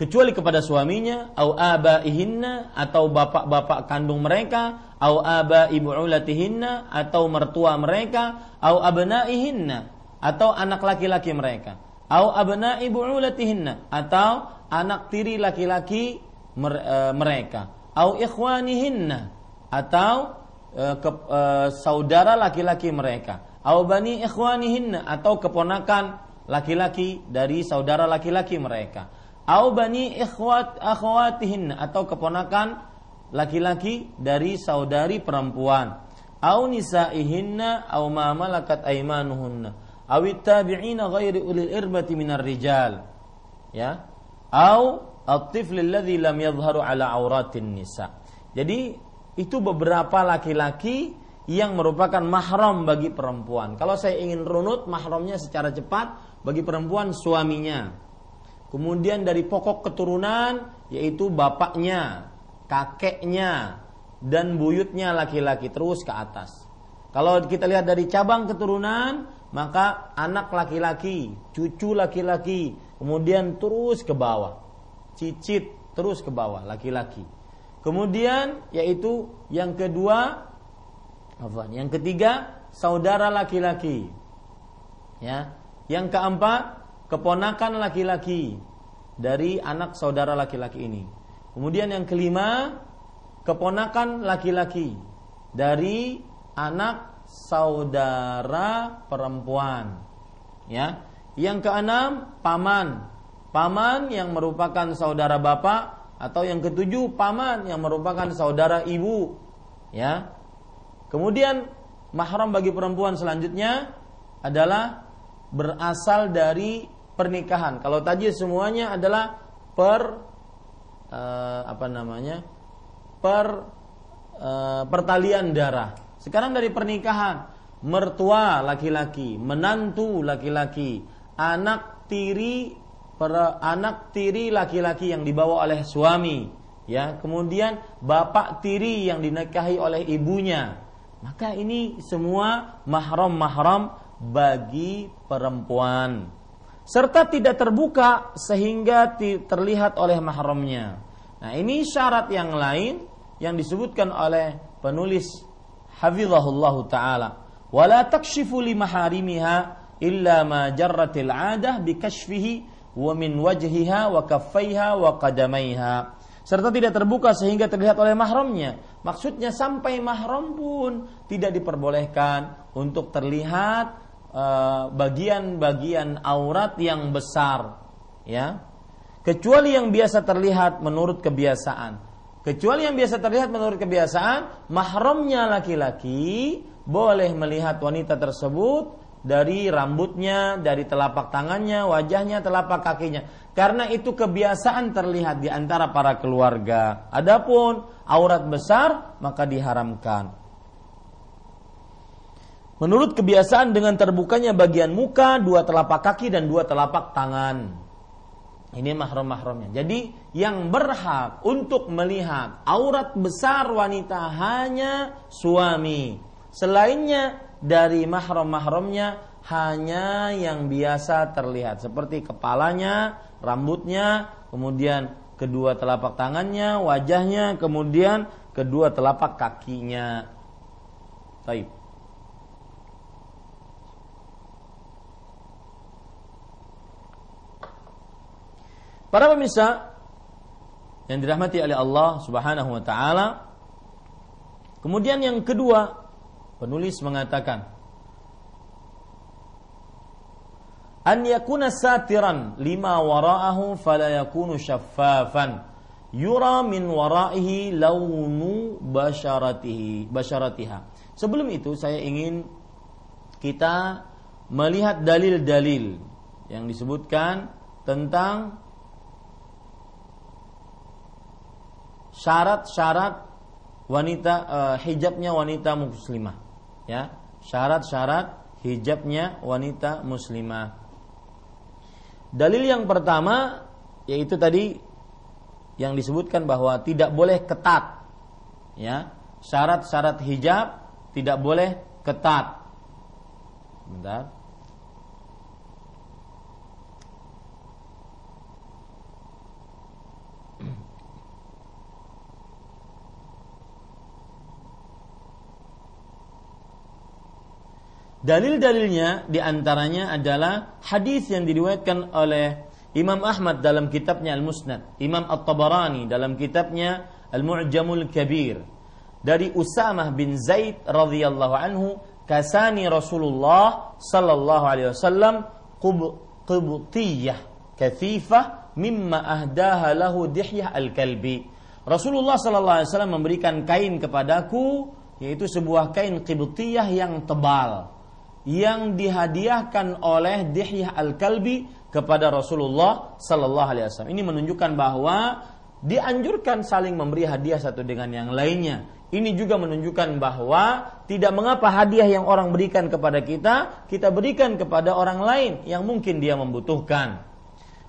kecuali kepada suaminya au abaihinna atau bapak-bapak kandung mereka au aba ibu'ulatihinna atau mertua mereka au abnaihinna atau anak laki-laki mereka au abna ibu'ulatihinna atau anak tiri laki-laki e, mereka au ikhwanihinna atau e, ke, e, saudara laki-laki mereka. Au bani ikhwanihinna atau keponakan laki-laki dari saudara laki-laki mereka. Au bani ikhwat akhwatihin atau keponakan laki-laki dari saudari perempuan. Au nisaihinna au ma malakat aimanuhunna au tabi'ina ghairi ulil irbati minar rijal. Ya? Au at-tifl alladhi lam yadhharu ala auratin nisa. Jadi itu beberapa laki-laki yang merupakan mahram bagi perempuan. Kalau saya ingin runut mahramnya secara cepat bagi perempuan suaminya, Kemudian dari pokok keturunan yaitu bapaknya, kakeknya, dan buyutnya laki-laki terus ke atas. Kalau kita lihat dari cabang keturunan, maka anak laki-laki, cucu laki-laki, kemudian terus ke bawah. Cicit terus ke bawah laki-laki. Kemudian yaitu yang kedua? Yang ketiga saudara laki-laki. Ya. Yang keempat keponakan laki-laki dari anak saudara laki-laki ini. Kemudian yang kelima, keponakan laki-laki dari anak saudara perempuan. Ya. Yang keenam, paman. Paman yang merupakan saudara bapak atau yang ketujuh paman yang merupakan saudara ibu. Ya. Kemudian mahram bagi perempuan selanjutnya adalah berasal dari pernikahan. Kalau tadi semuanya adalah per uh, apa namanya? per uh, pertalian darah. Sekarang dari pernikahan, mertua laki-laki, menantu laki-laki, anak tiri anak tiri laki-laki yang dibawa oleh suami, ya. Kemudian bapak tiri yang dinikahi oleh ibunya. Maka ini semua mahram-mahram bagi perempuan serta tidak terbuka sehingga terlihat oleh mahramnya. Nah, ini syarat yang lain yang disebutkan oleh penulis hafizahullah taala. Wala takshifu li maharimiha illa ma jarratil 'adah bi wa min wajhiha wa kaffaiha wa qadamaiha. Serta tidak terbuka sehingga terlihat oleh mahramnya. Maksudnya sampai mahram pun tidak diperbolehkan untuk terlihat Eh, bagian-bagian aurat yang besar ya kecuali yang biasa terlihat menurut kebiasaan kecuali yang biasa terlihat menurut kebiasaan mahramnya laki-laki boleh melihat wanita tersebut dari rambutnya, dari telapak tangannya, wajahnya, telapak kakinya. Karena itu kebiasaan terlihat di antara para keluarga. Adapun aurat besar maka diharamkan. Menurut kebiasaan dengan terbukanya bagian muka, dua telapak kaki dan dua telapak tangan. Ini mahram-mahramnya. Jadi yang berhak untuk melihat aurat besar wanita hanya suami. Selainnya dari mahram-mahramnya hanya yang biasa terlihat seperti kepalanya, rambutnya, kemudian kedua telapak tangannya, wajahnya, kemudian kedua telapak kakinya. Baik. Para pemirsa yang dirahmati oleh Allah Subhanahu wa taala. Kemudian yang kedua, penulis mengatakan an yakuna satiran lima wara'ahu fala yakunu syaffafan yura min wara'ihi launu basharatihi basharatiha. Sebelum itu saya ingin kita melihat dalil-dalil yang disebutkan tentang syarat-syarat wanita uh, hijabnya wanita muslimah ya syarat-syarat hijabnya wanita muslimah. Dalil yang pertama yaitu tadi yang disebutkan bahwa tidak boleh ketat. Ya syarat-syarat hijab tidak boleh ketat. Bentar Dalil-dalilnya di antaranya adalah hadis yang diriwayatkan oleh Imam Ahmad dalam kitabnya Al-Musnad, Imam At-Tabarani dalam kitabnya Al-Mu'jamul Kabir dari Usamah bin Zaid radhiyallahu anhu kasani Rasulullah sallallahu alaihi wasallam qubtiyah kathifah mimma ahdaha lahu dihyah al-kalbi. Rasulullah sallallahu alaihi wasallam memberikan kain kepadaku yaitu sebuah kain qibtiyah yang tebal yang dihadiahkan oleh Dihyah Al-Kalbi kepada Rasulullah sallallahu alaihi wasallam. Ini menunjukkan bahwa dianjurkan saling memberi hadiah satu dengan yang lainnya. Ini juga menunjukkan bahwa tidak mengapa hadiah yang orang berikan kepada kita, kita berikan kepada orang lain yang mungkin dia membutuhkan.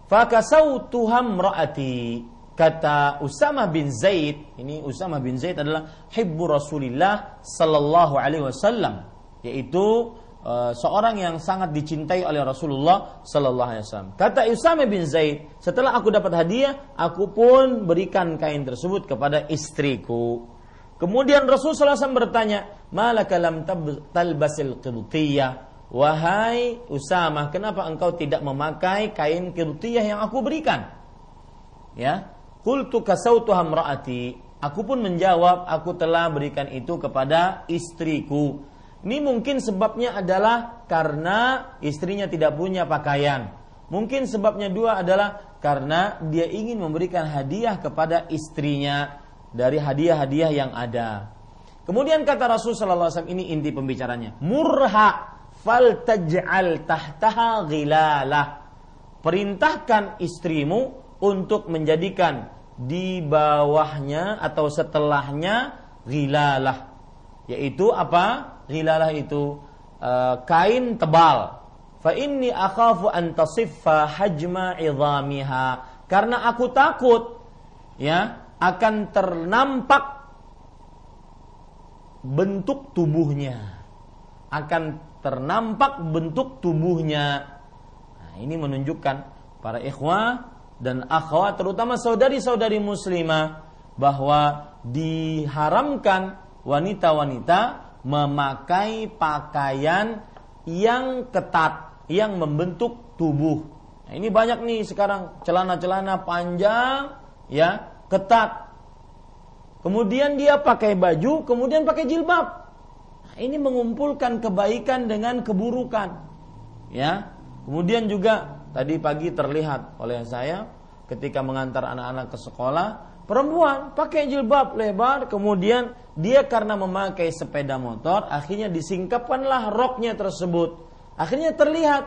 Fakasautuham raati kata Usama bin Zaid, ini Usama bin Zaid adalah hibbu Rasulillah sallallahu alaihi wasallam, yaitu Uh, seorang yang sangat dicintai oleh Rasulullah Sallallahu Alaihi Wasallam. Kata Usama bin Zaid, setelah aku dapat hadiah, aku pun berikan kain tersebut kepada istriku. Kemudian Rasul Sallallahu Alaihi Wasallam bertanya, Malaka lam talbasil qibtiyah. Wahai Usama, kenapa engkau tidak memakai kain qibtiyah yang aku berikan? Ya, Qultu kasautu hamraati. Aku pun menjawab, aku telah berikan itu kepada istriku. Ini mungkin sebabnya adalah karena istrinya tidak punya pakaian. Mungkin sebabnya dua adalah karena dia ingin memberikan hadiah kepada istrinya dari hadiah-hadiah yang ada. Kemudian kata Rasul sallallahu alaihi wasallam ini inti pembicaranya. Murha fal taj'al tahtaha ghilalah. Perintahkan istrimu untuk menjadikan di bawahnya atau setelahnya ghilalah. Yaitu apa? Ghilalah itu uh, kain tebal. Fa inni akhafu an tasiffa hajma idhamiha. Karena aku takut ya akan ternampak bentuk tubuhnya. Akan ternampak bentuk tubuhnya. Nah, ini menunjukkan para ikhwah dan akhwat terutama saudari-saudari muslimah bahwa diharamkan wanita-wanita memakai pakaian yang ketat, yang membentuk tubuh. Nah, ini banyak nih sekarang celana-celana panjang, ya ketat. Kemudian dia pakai baju, kemudian pakai jilbab. Nah, ini mengumpulkan kebaikan dengan keburukan. Ya. Kemudian juga tadi pagi terlihat oleh saya ketika mengantar anak-anak ke sekolah, perempuan pakai jilbab lebar, kemudian dia karena memakai sepeda motor akhirnya disingkapkanlah roknya tersebut. Akhirnya terlihat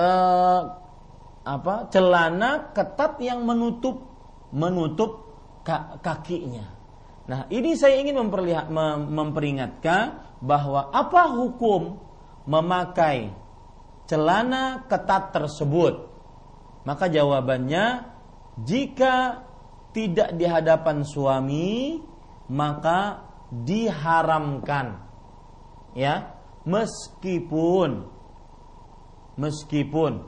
eh, apa celana ketat yang menutup menutup kakinya. Nah ini saya ingin memperlihat mem, memperingatkan bahwa apa hukum memakai celana ketat tersebut? Maka jawabannya jika tidak di hadapan suami maka diharamkan. Ya meskipun meskipun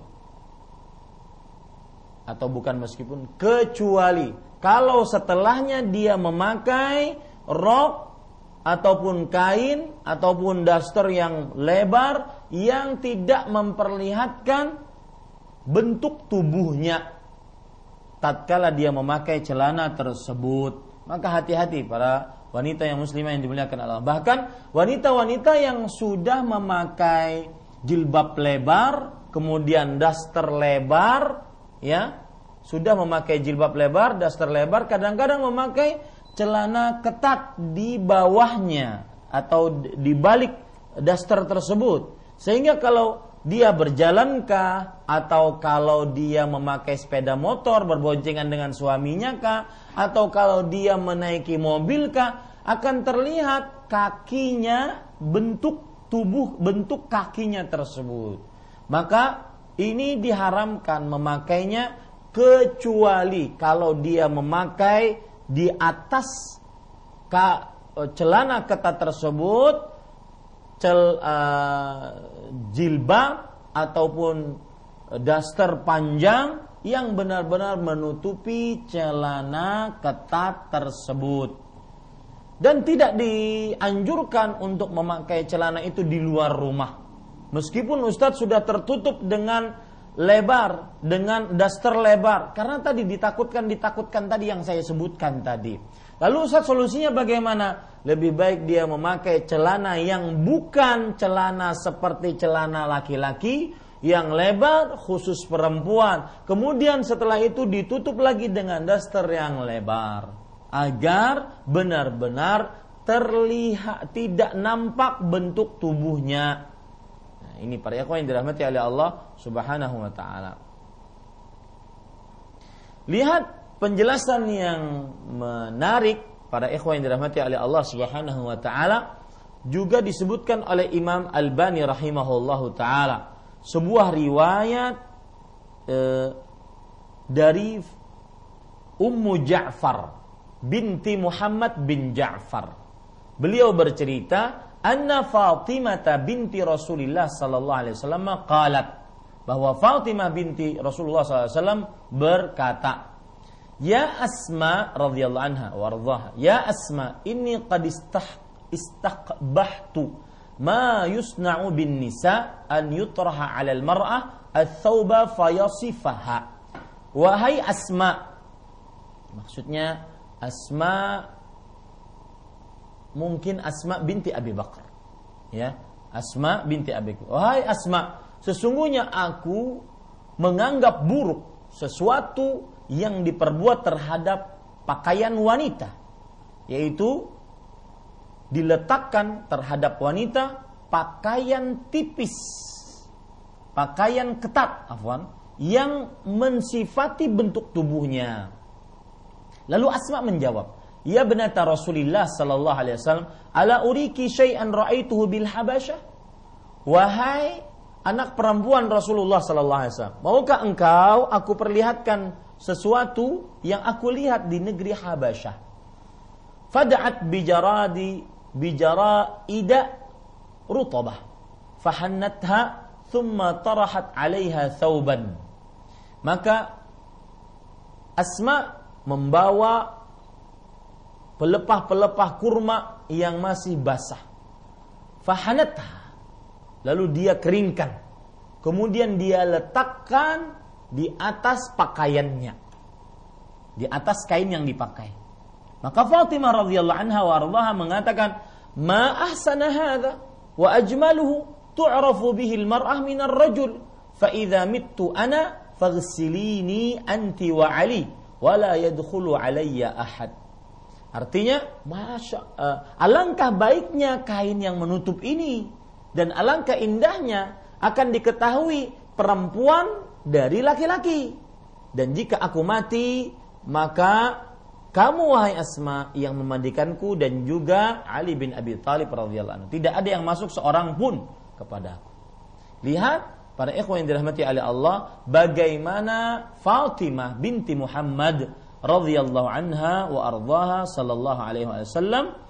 atau bukan meskipun kecuali kalau setelahnya dia memakai rok ataupun kain ataupun daster yang lebar yang tidak memperlihatkan bentuk tubuhnya tatkala dia memakai celana tersebut maka hati-hati para wanita yang muslimah yang dimuliakan Allah. Bahkan wanita-wanita yang sudah memakai jilbab lebar, kemudian daster lebar, ya, sudah memakai jilbab lebar, daster lebar, kadang-kadang memakai celana ketat di bawahnya atau di balik daster tersebut. Sehingga kalau dia berjalankah atau kalau dia memakai sepeda motor berboncengan dengan suaminya kah? Atau kalau dia menaiki mobil kah? Akan terlihat kakinya bentuk tubuh bentuk kakinya tersebut. Maka ini diharamkan memakainya kecuali kalau dia memakai di atas celana ketat tersebut cel uh, jilbab ataupun daster panjang yang benar-benar menutupi celana ketat tersebut dan tidak dianjurkan untuk memakai celana itu di luar rumah Meskipun Ustadz sudah tertutup dengan lebar, dengan daster lebar. Karena tadi ditakutkan, ditakutkan tadi yang saya sebutkan tadi. Lalu Ustadz solusinya bagaimana? Lebih baik dia memakai celana yang bukan celana seperti celana laki-laki, yang lebar khusus perempuan. Kemudian setelah itu ditutup lagi dengan daster yang lebar agar benar-benar terlihat tidak nampak bentuk tubuhnya. Nah, ini para ikhwan yang dirahmati oleh Allah Subhanahu wa taala. Lihat penjelasan yang menarik para ikhwan yang dirahmati oleh Allah Subhanahu wa taala juga disebutkan oleh Imam Albani rahimahullahu taala sebuah riwayat eh, dari Ummu Ja'far binti Muhammad bin Ja'far. Beliau bercerita, "Anna Fatimah binti Rasulullah sallallahu alaihi wasallam qalat" bahwa Fatimah binti Rasulullah SAW berkata, Ya Asma radhiyallahu anha warḍaha, ya Asma, inni qad istaqbahtu ma yusna'u bin nisa an yutraha 'ala al-mar'ah ats-tsauba fayasifaha. Wahai Asma. Maksudnya Asma mungkin Asma binti Abi Bakar. Ya, Asma binti Abi Bakar. Wahai Asma, sesungguhnya aku menganggap buruk sesuatu yang diperbuat terhadap pakaian wanita yaitu diletakkan terhadap wanita pakaian tipis, pakaian ketat, afwan, yang mensifati bentuk tubuhnya. Lalu Asma menjawab, "Ya benata Rasulullah sallallahu alaihi wasallam, ala uriki syai'an ra'aituhu bil Habasyah?" Wahai anak perempuan Rasulullah sallallahu alaihi wasallam, maukah engkau aku perlihatkan sesuatu yang aku lihat di negeri Habasyah? Fada'at bijaradi bijara ida rutabah. Fahannatha thumma tarahat 'alaiha thawban. Maka Asma membawa pelepah-pelepah kurma yang masih basah. Fahanatha lalu dia keringkan. Kemudian dia letakkan di atas pakaiannya. Di atas kain yang dipakai. Maka Fatimah radhiyallahu anha wa mengatakan, "Ma ahsana hadha wa ajmaluhu tu'rafu bihi al-mar'ah min ar-rajul. Fa idza mittu ana faghsilini anti wa Ali wa la yadkhulu alayya ahad." Artinya, masya uh, alangkah baiknya kain yang menutup ini dan alangkah indahnya akan diketahui perempuan dari laki-laki. Dan jika aku mati, maka kamu wahai Asma yang memandikanku dan juga Ali bin Abi Thalib radhiyallahu anhu. Tidak ada yang masuk seorang pun kepada aku. Lihat para ikhwan yang dirahmati oleh Allah bagaimana Fatimah binti Muhammad radhiyallahu anha wa ardhaha sallallahu alaihi wasallam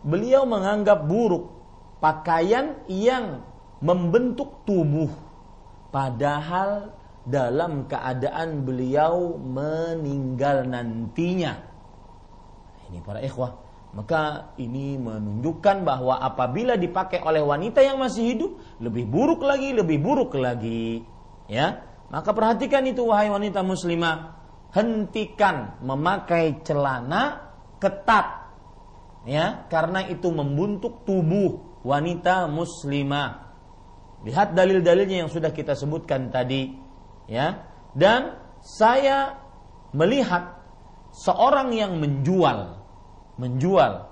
beliau menganggap buruk pakaian yang membentuk tubuh padahal dalam keadaan beliau meninggal nantinya ini para ikhwah. Maka ini menunjukkan bahwa apabila dipakai oleh wanita yang masih hidup, lebih buruk lagi, lebih buruk lagi. Ya, maka perhatikan itu wahai wanita muslimah, hentikan memakai celana ketat. Ya, karena itu membuntuk tubuh wanita muslimah. Lihat dalil-dalilnya yang sudah kita sebutkan tadi, ya. Dan saya melihat seorang yang menjual menjual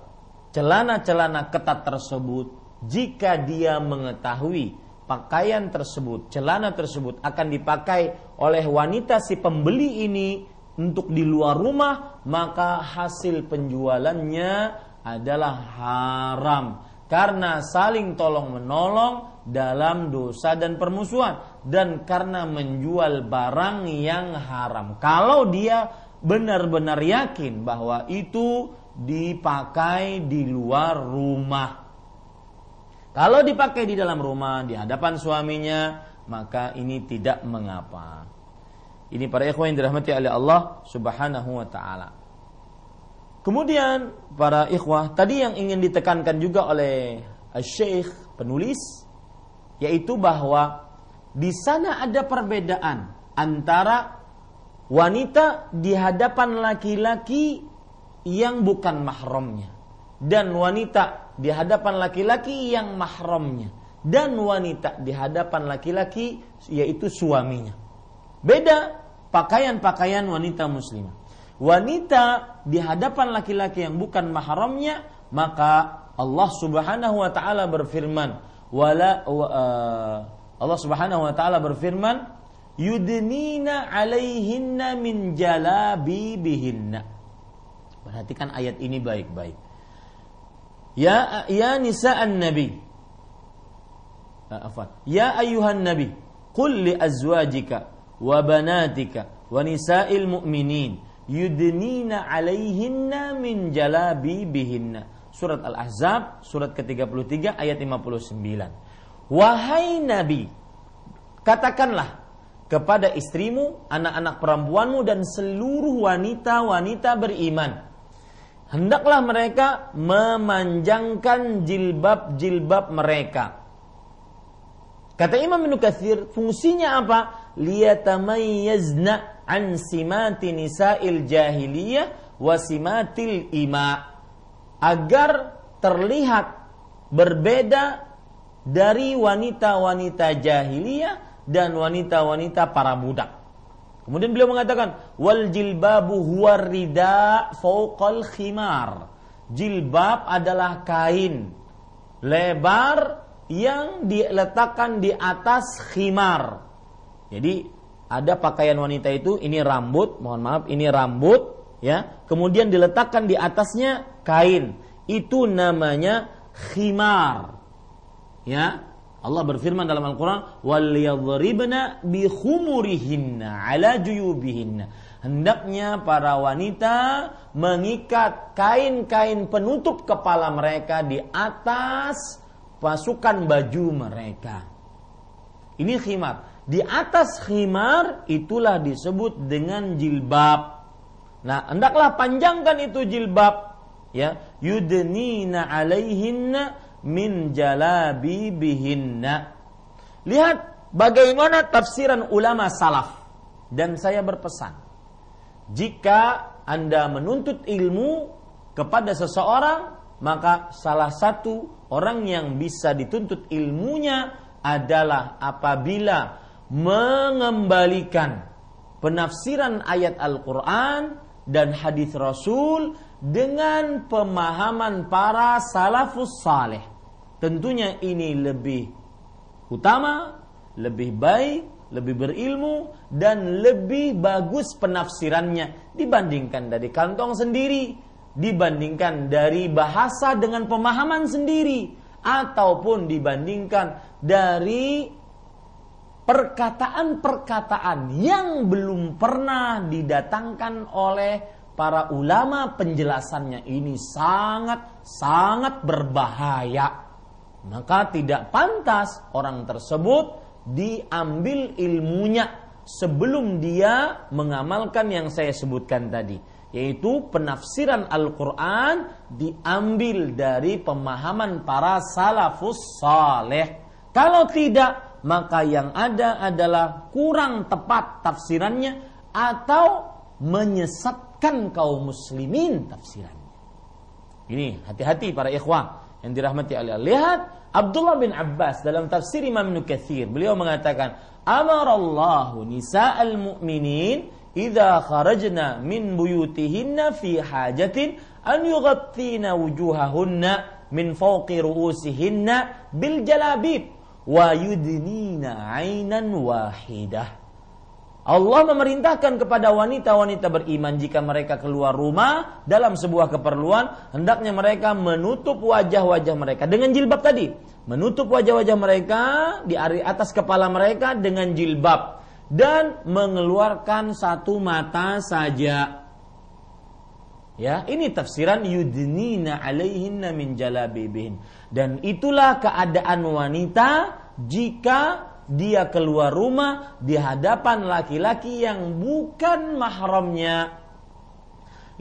celana-celana ketat tersebut jika dia mengetahui pakaian tersebut, celana tersebut akan dipakai oleh wanita si pembeli ini untuk di luar rumah, maka hasil penjualannya adalah haram karena saling tolong menolong dalam dosa dan permusuhan dan karena menjual barang yang haram. Kalau dia benar-benar yakin bahwa itu dipakai di luar rumah. Kalau dipakai di dalam rumah di hadapan suaminya, maka ini tidak mengapa. Ini para ikhwan yang dirahmati oleh Allah Subhanahu wa taala. Kemudian para ikhwah, tadi yang ingin ditekankan juga oleh Syekh penulis yaitu bahwa di sana ada perbedaan antara wanita di hadapan laki-laki yang bukan mahramnya dan wanita di hadapan laki-laki yang mahramnya dan wanita di hadapan laki-laki yaitu suaminya. Beda pakaian-pakaian wanita muslimah. Wanita di hadapan laki-laki yang bukan mahramnya maka Allah Subhanahu wa taala berfirman wala uh, Allah Subhanahu wa taala berfirman yudnina alaihinna min jalabibihinna. Perhatikan ayat ini baik-baik. Ya ya nisa'an nabi. Uh, afwan. Ya ayuhan nabi, qul li azwajika wa banatika wa nisa'il mu'minin yudnina alaihinna min jalabibihinna surat Al-Ahzab surat ke-33 ayat 59. Wahai Nabi, katakanlah kepada istrimu, anak-anak perempuanmu dan seluruh wanita-wanita beriman. Hendaklah mereka memanjangkan jilbab-jilbab mereka. Kata Imam Ibnu Katsir, fungsinya apa? Liyatamayyazna an simati nisa'il jahiliyah wa simatil ima agar terlihat berbeda dari wanita-wanita jahiliyah dan wanita-wanita para budak. Kemudian beliau mengatakan wal jilbabu huwa rida fauqal khimar. Jilbab adalah kain lebar yang diletakkan di atas khimar. Jadi ada pakaian wanita itu ini rambut, mohon maaf ini rambut ya, kemudian diletakkan di atasnya kain. Itu namanya khimar. Ya, Allah berfirman dalam Al-Qur'an, "Wal yadhribna bi khumurihinna ala juyubihinna." Hendaknya para wanita mengikat kain-kain penutup kepala mereka di atas pasukan baju mereka. Ini khimar. Di atas khimar itulah disebut dengan jilbab. Nah, hendaklah panjangkan itu jilbab ya. Yudnina alaihinna min jalabibihinna. Lihat bagaimana tafsiran ulama salaf. Dan saya berpesan jika Anda menuntut ilmu kepada seseorang maka salah satu orang yang bisa dituntut ilmunya adalah apabila mengembalikan penafsiran ayat Al-Qur'an dan hadis Rasul dengan pemahaman para salafus saleh. Tentunya ini lebih utama, lebih baik, lebih berilmu dan lebih bagus penafsirannya dibandingkan dari kantong sendiri, dibandingkan dari bahasa dengan pemahaman sendiri ataupun dibandingkan dari perkataan-perkataan yang belum pernah didatangkan oleh para ulama penjelasannya ini sangat sangat berbahaya. Maka tidak pantas orang tersebut diambil ilmunya sebelum dia mengamalkan yang saya sebutkan tadi yaitu penafsiran Al-Qur'an diambil dari pemahaman para salafus saleh. Kalau tidak maka yang ada adalah kurang tepat tafsirannya atau menyesatkan kaum muslimin tafsirannya. Ini hati-hati para ikhwah yang dirahmati Allah. Lihat Abdullah bin Abbas dalam tafsir Imam Nukathir. Beliau mengatakan, Amarallahu nisa'al mu'minin idza kharajna min buyutihinna fi hajatin an yughattina wujuhahunna min fawqi ru'usihinna bil jalabib wa yudnina ainan wahidah. Allah memerintahkan kepada wanita-wanita beriman jika mereka keluar rumah dalam sebuah keperluan, hendaknya mereka menutup wajah-wajah mereka dengan jilbab tadi. Menutup wajah-wajah mereka di atas kepala mereka dengan jilbab dan mengeluarkan satu mata saja. Ya, ini tafsiran yudnina alaihinna min jalabibihin. Dan itulah keadaan wanita jika dia keluar rumah di hadapan laki-laki yang bukan mahramnya.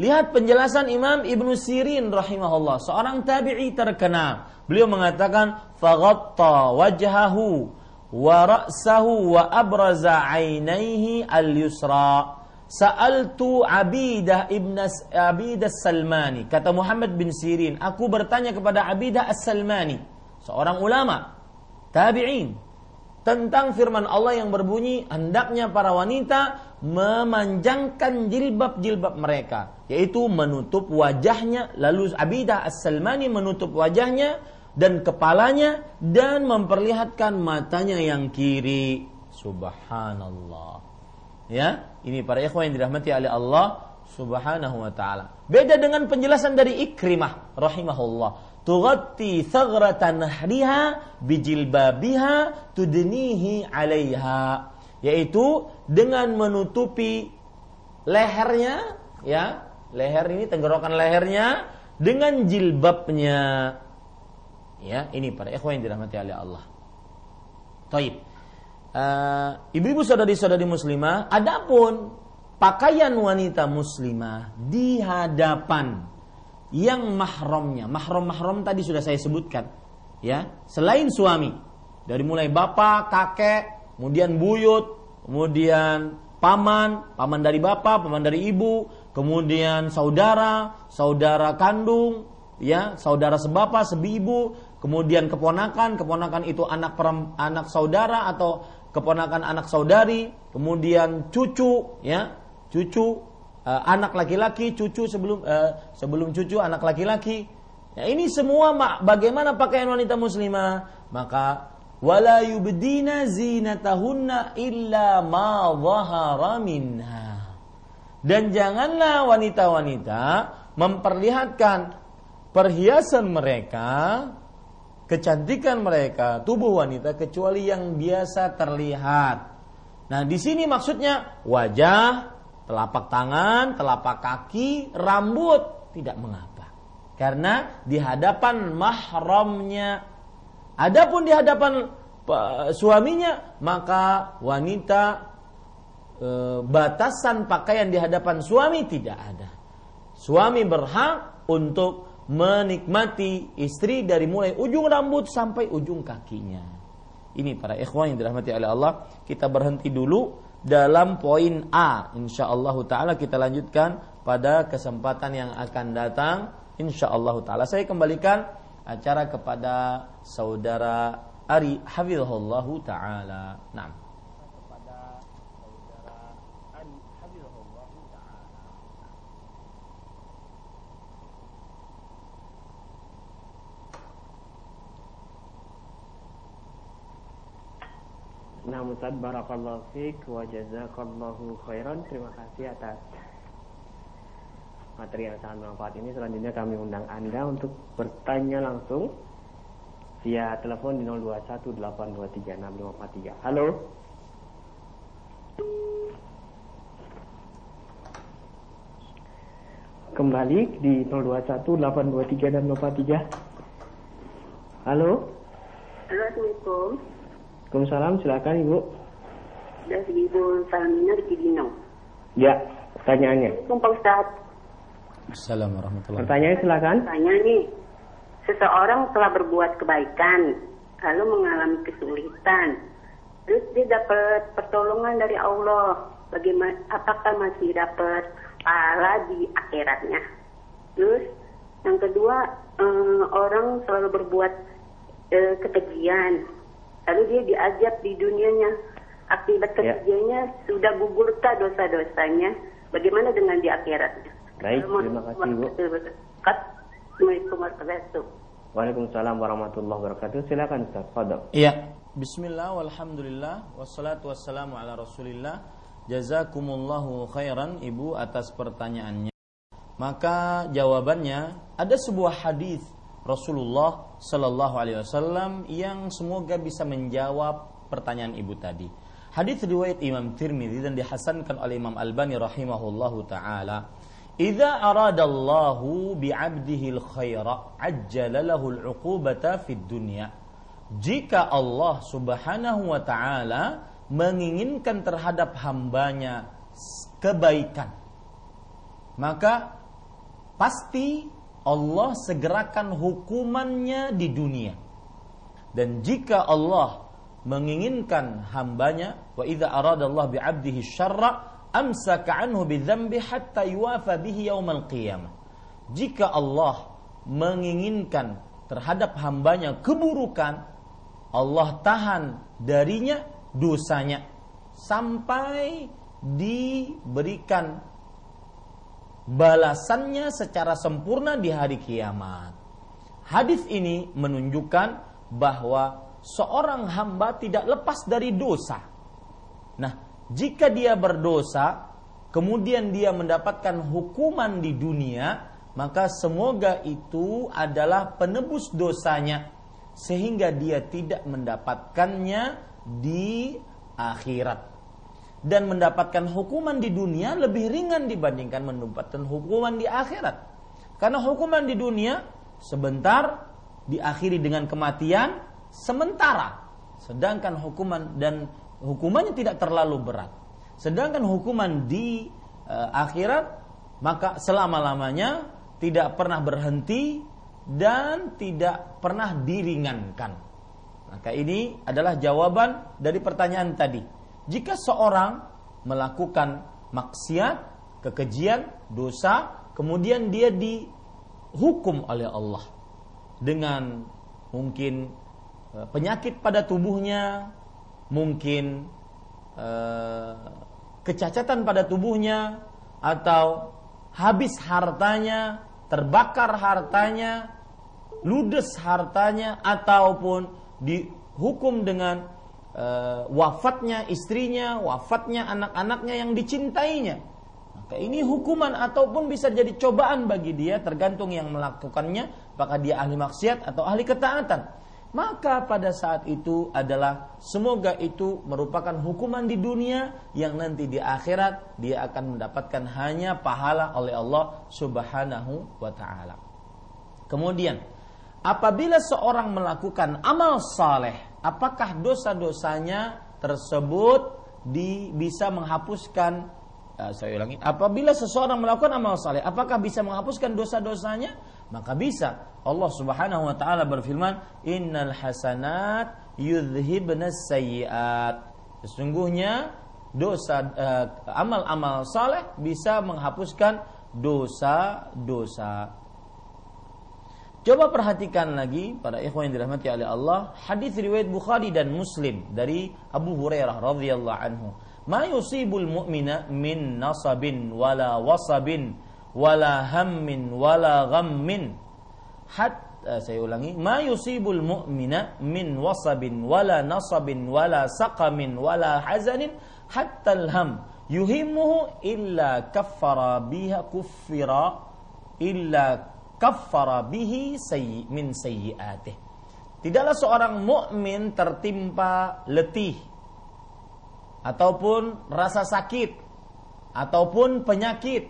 Lihat penjelasan Imam Ibnu Sirin rahimahullah, seorang tabi'i terkenal. Beliau mengatakan, "Faghatta wajhahu wa ra'sahu wa abraza 'ainaihi al-yusra." Sa'altu Abidah ibn Abidah Salmani. Kata Muhammad bin Sirin, aku bertanya kepada Abidah As-Salmani, seorang ulama, tabi'in, tentang firman Allah yang berbunyi, hendaknya para wanita memanjangkan jilbab-jilbab mereka, yaitu menutup wajahnya, lalu Abidah As-Salmani menutup wajahnya dan kepalanya dan memperlihatkan matanya yang kiri. Subhanallah. Ya, ini para ikhwan yang dirahmati oleh Allah Subhanahu wa taala. Beda dengan penjelasan dari Ikrimah rahimahullah. Tughatti thagratan nahriha bijilbabiha tudnihi 'alaiha. Yaitu dengan menutupi lehernya ya, leher ini tenggorokan lehernya dengan jilbabnya. Ya, ini para ikhwan yang dirahmati oleh Allah. Taib uh, ibu-ibu saudari-saudari muslimah, adapun pakaian wanita muslimah di hadapan yang mahramnya, mahram-mahram tadi sudah saya sebutkan, ya, selain suami, dari mulai bapak, kakek, kemudian buyut, kemudian paman, paman dari bapak, paman dari ibu, kemudian saudara, saudara kandung, ya, saudara sebapa, sebibu, kemudian keponakan, keponakan itu anak anak saudara atau keponakan anak saudari, kemudian cucu, ya, cucu, uh, anak laki-laki, cucu sebelum uh, sebelum cucu anak laki-laki. Ya, ini semua bagaimana pakaian wanita muslimah? Maka wala yubdina zinatahunna illa ma dhahara minha. Dan janganlah wanita-wanita memperlihatkan perhiasan mereka kecantikan mereka, tubuh wanita kecuali yang biasa terlihat. Nah, di sini maksudnya wajah, telapak tangan, telapak kaki, rambut tidak mengapa. Karena di hadapan mahramnya. Adapun di hadapan suaminya, maka wanita e, batasan pakaian di hadapan suami tidak ada. Suami berhak untuk menikmati istri dari mulai ujung rambut sampai ujung kakinya. Ini para ikhwan yang dirahmati oleh Allah. Kita berhenti dulu dalam poin A. Insya Allah Taala kita lanjutkan pada kesempatan yang akan datang. Insya Allah Taala saya kembalikan acara kepada saudara Ari Hafizahullah Taala. Nah. Nah Ustaz. Barakallahu Fik wa Jazakallahu Khairan. Terima kasih atas materi yang sangat bermanfaat ini. Selanjutnya kami undang Anda untuk bertanya langsung Via telepon di 0218236543 Halo? Kembali di 0218236543 Halo? Assalamualaikum Waalaikumsalam, silakan Ibu. Dari Ibu Salmina di Cibinong. Ya, pertanyaannya. Assalamualaikum Pak Ustaz. Assalamualaikum warahmatullahi Pertanyaan silakan. Tanya nih, seseorang telah berbuat kebaikan, lalu mengalami kesulitan, terus dia dapat pertolongan dari Allah. Bagaimana? Apakah masih dapat pahala di akhiratnya? Terus yang kedua, eh, orang selalu berbuat eh, kekejian, lalu dia diajak di dunianya. Akibat ya. kerjanya ya. sudah gugurkah dosa-dosanya. Bagaimana dengan di akhiratnya? Baik terima kasih Bu. Assalamualaikum warahmatullahi wabarakatuh. Waalaikumsalam warahmatullahi wabarakatuh. Silakan Ustaz Fadal iya Bismillah walhamdulillah wassalatu wassalamu ala rasulillah. Jazakumullahu khairan Ibu atas pertanyaannya. Maka jawabannya ada sebuah hadis Rasulullah Shallallahu Alaihi Wasallam yang semoga bisa menjawab pertanyaan ibu tadi. Hadis riwayat Imam Tirmidzi dan dihasankan oleh Imam Albani rahimahullahu taala. Idza aradallahu bi'abdihi al-khaira ajjala lahu al-uqubata fid dunya. Jika Allah Subhanahu wa taala menginginkan terhadap hambanya kebaikan, maka pasti Allah segerakan hukumannya di dunia. Dan jika Allah menginginkan hambanya, wa idza aradallahu bi'abdihi syarra amsaka anhu bidzambi hatta yuwafa bihi yaumal qiyamah. Jika Allah menginginkan terhadap hambanya keburukan, Allah tahan darinya dosanya sampai diberikan balasannya secara sempurna di hari kiamat. Hadis ini menunjukkan bahwa seorang hamba tidak lepas dari dosa. Nah, jika dia berdosa, kemudian dia mendapatkan hukuman di dunia, maka semoga itu adalah penebus dosanya sehingga dia tidak mendapatkannya di akhirat dan mendapatkan hukuman di dunia lebih ringan dibandingkan mendapatkan hukuman di akhirat karena hukuman di dunia sebentar diakhiri dengan kematian sementara sedangkan hukuman dan hukumannya tidak terlalu berat sedangkan hukuman di e, akhirat maka selama-lamanya tidak pernah berhenti dan tidak pernah diringankan. Maka ini adalah jawaban dari pertanyaan tadi. Jika seorang melakukan maksiat, kekejian, dosa, kemudian dia dihukum oleh Allah dengan mungkin e, penyakit pada tubuhnya, mungkin eh, kecacatan pada tubuhnya, atau habis hartanya, terbakar hartanya, ludes hartanya ataupun dihukum dengan e, wafatnya istrinya, wafatnya anak-anaknya yang dicintainya. Maka ini hukuman ataupun bisa jadi cobaan bagi dia tergantung yang melakukannya, apakah dia ahli maksiat atau ahli ketaatan. Maka pada saat itu adalah semoga itu merupakan hukuman di dunia yang nanti di akhirat dia akan mendapatkan hanya pahala oleh Allah Subhanahu wa taala. Kemudian apabila seorang melakukan amal saleh, apakah dosa-dosanya tersebut di, bisa menghapuskan uh, saya ulangi, apabila seseorang melakukan amal saleh, apakah bisa menghapuskan dosa-dosanya? Maka bisa Allah Subhanahu wa taala berfirman, "Innal hasanat yudhibnas sayyiat." Sesungguhnya dosa uh, amal-amal saleh bisa menghapuskan dosa-dosa. Coba perhatikan lagi para ikhwan yang dirahmati oleh Allah, hadis riwayat Bukhari dan Muslim dari Abu Hurairah radhiyallahu anhu. Ma yusibul mu'mina min nasabin wala wasabin wala hammin wala ghammin hat uh, saya ulangi ma yusibul mu'mina min wasabin wala nasabin wala saqamin wala hazanin hatta alham yuhimmuhu illa kaffara biha kuffira illa kaffara bihi sayyi min sayyiatih. Tidaklah seorang mukmin tertimpa letih ataupun rasa sakit ataupun penyakit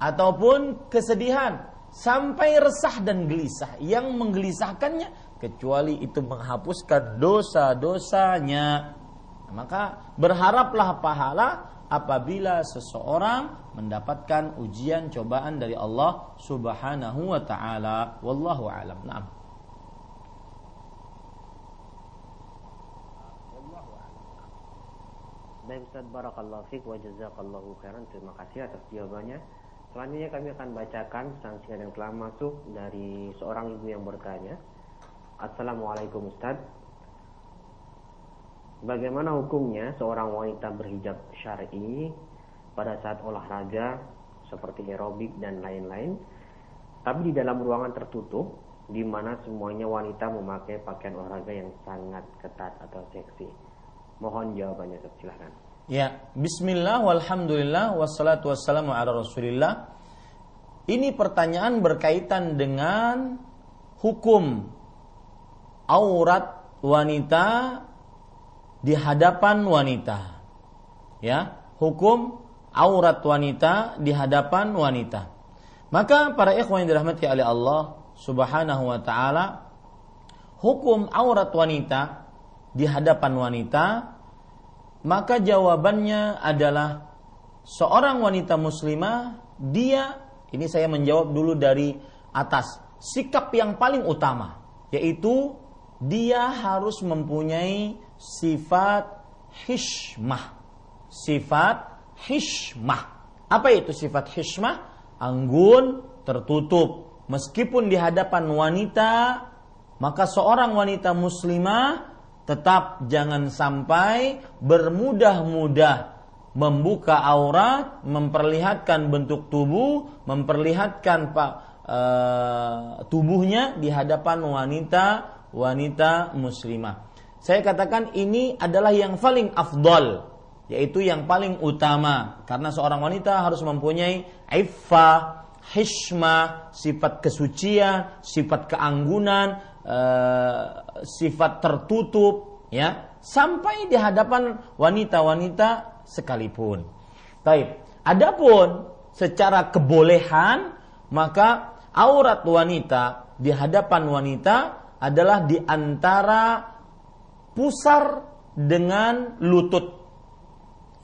ataupun kesedihan sampai resah dan gelisah. Yang menggelisahkannya kecuali itu menghapuskan dosa-dosanya. Maka berharaplah pahala apabila seseorang mendapatkan ujian cobaan dari Allah Subhanahu wa taala. Wallahu alam. Na'am. Baik Ustaz Barakallahu Fik wa Jazakallahu Khairan. Terima kasih atas jawabannya. Selanjutnya kami akan bacakan sanksi yang telah masuk dari seorang ibu yang bertanya. Assalamualaikum Ustaz. Bagaimana hukumnya seorang wanita berhijab syar'i pada saat olahraga seperti aerobik dan lain-lain, tapi di dalam ruangan tertutup di mana semuanya wanita memakai pakaian olahraga yang sangat ketat atau seksi. Mohon jawabannya, silahkan. Ya, bismillah walhamdulillah wassalatu wassalamu ala Rasulillah. Ini pertanyaan berkaitan dengan hukum aurat wanita di hadapan wanita. Ya, hukum aurat wanita di hadapan wanita. Maka para ikhwan yang dirahmati oleh Allah Subhanahu wa taala, hukum aurat wanita di hadapan wanita maka jawabannya adalah seorang wanita muslimah dia Ini saya menjawab dulu dari atas. Sikap yang paling utama yaitu dia harus mempunyai sifat hishmah. Sifat hishmah. Apa itu sifat hishmah? Anggun, tertutup. Meskipun di hadapan wanita, maka seorang wanita muslimah tetap jangan sampai bermudah-mudah membuka aurat, memperlihatkan bentuk tubuh, memperlihatkan pak e, tubuhnya di hadapan wanita wanita muslimah. Saya katakan ini adalah yang paling afdol, yaitu yang paling utama karena seorang wanita harus mempunyai iffah, hishmah, sifat kesucian, sifat keanggunan, e, sifat tertutup, ya, sampai di hadapan wanita-wanita sekalipun. Taib. Adapun secara kebolehan maka aurat wanita di hadapan wanita adalah di antara pusar dengan lutut.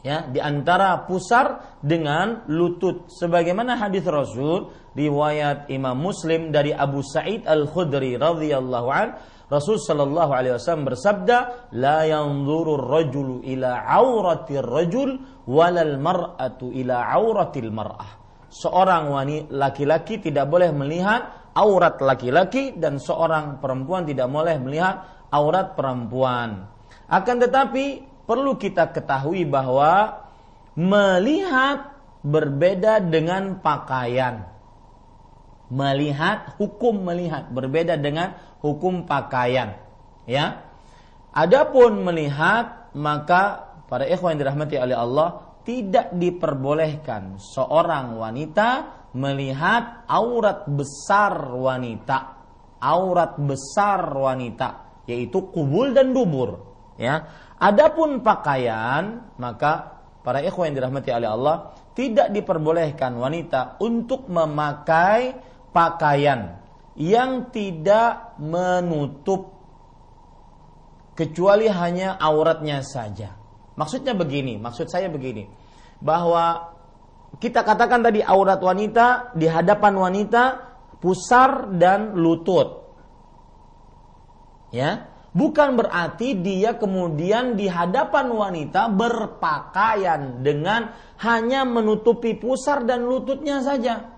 Ya, di antara pusar dengan lutut. Sebagaimana hadis Rasul riwayat Imam Muslim dari Abu Sa'id Al-Khudri radhiyallahu an Rasul sallallahu alaihi wasallam bersabda, "La yanzuru ar-rajulu ila aurati ar-rajul walal mar'atu ila auratil mar'ah." Seorang wanita laki-laki tidak boleh melihat aurat laki-laki dan seorang perempuan tidak boleh melihat aurat perempuan. Akan tetapi perlu kita ketahui bahwa melihat berbeda dengan pakaian. Melihat hukum melihat berbeda dengan hukum pakaian. Ya. Adapun melihat maka para ikhwan yang dirahmati oleh Allah tidak diperbolehkan seorang wanita melihat aurat besar wanita. Aurat besar wanita yaitu kubul dan dubur, ya. Adapun pakaian maka para ikhwan yang dirahmati oleh Allah tidak diperbolehkan wanita untuk memakai pakaian yang tidak menutup kecuali hanya auratnya saja. Maksudnya begini, maksud saya begini, bahwa kita katakan tadi aurat wanita di hadapan wanita pusar dan lutut. Ya, bukan berarti dia kemudian di hadapan wanita berpakaian dengan hanya menutupi pusar dan lututnya saja.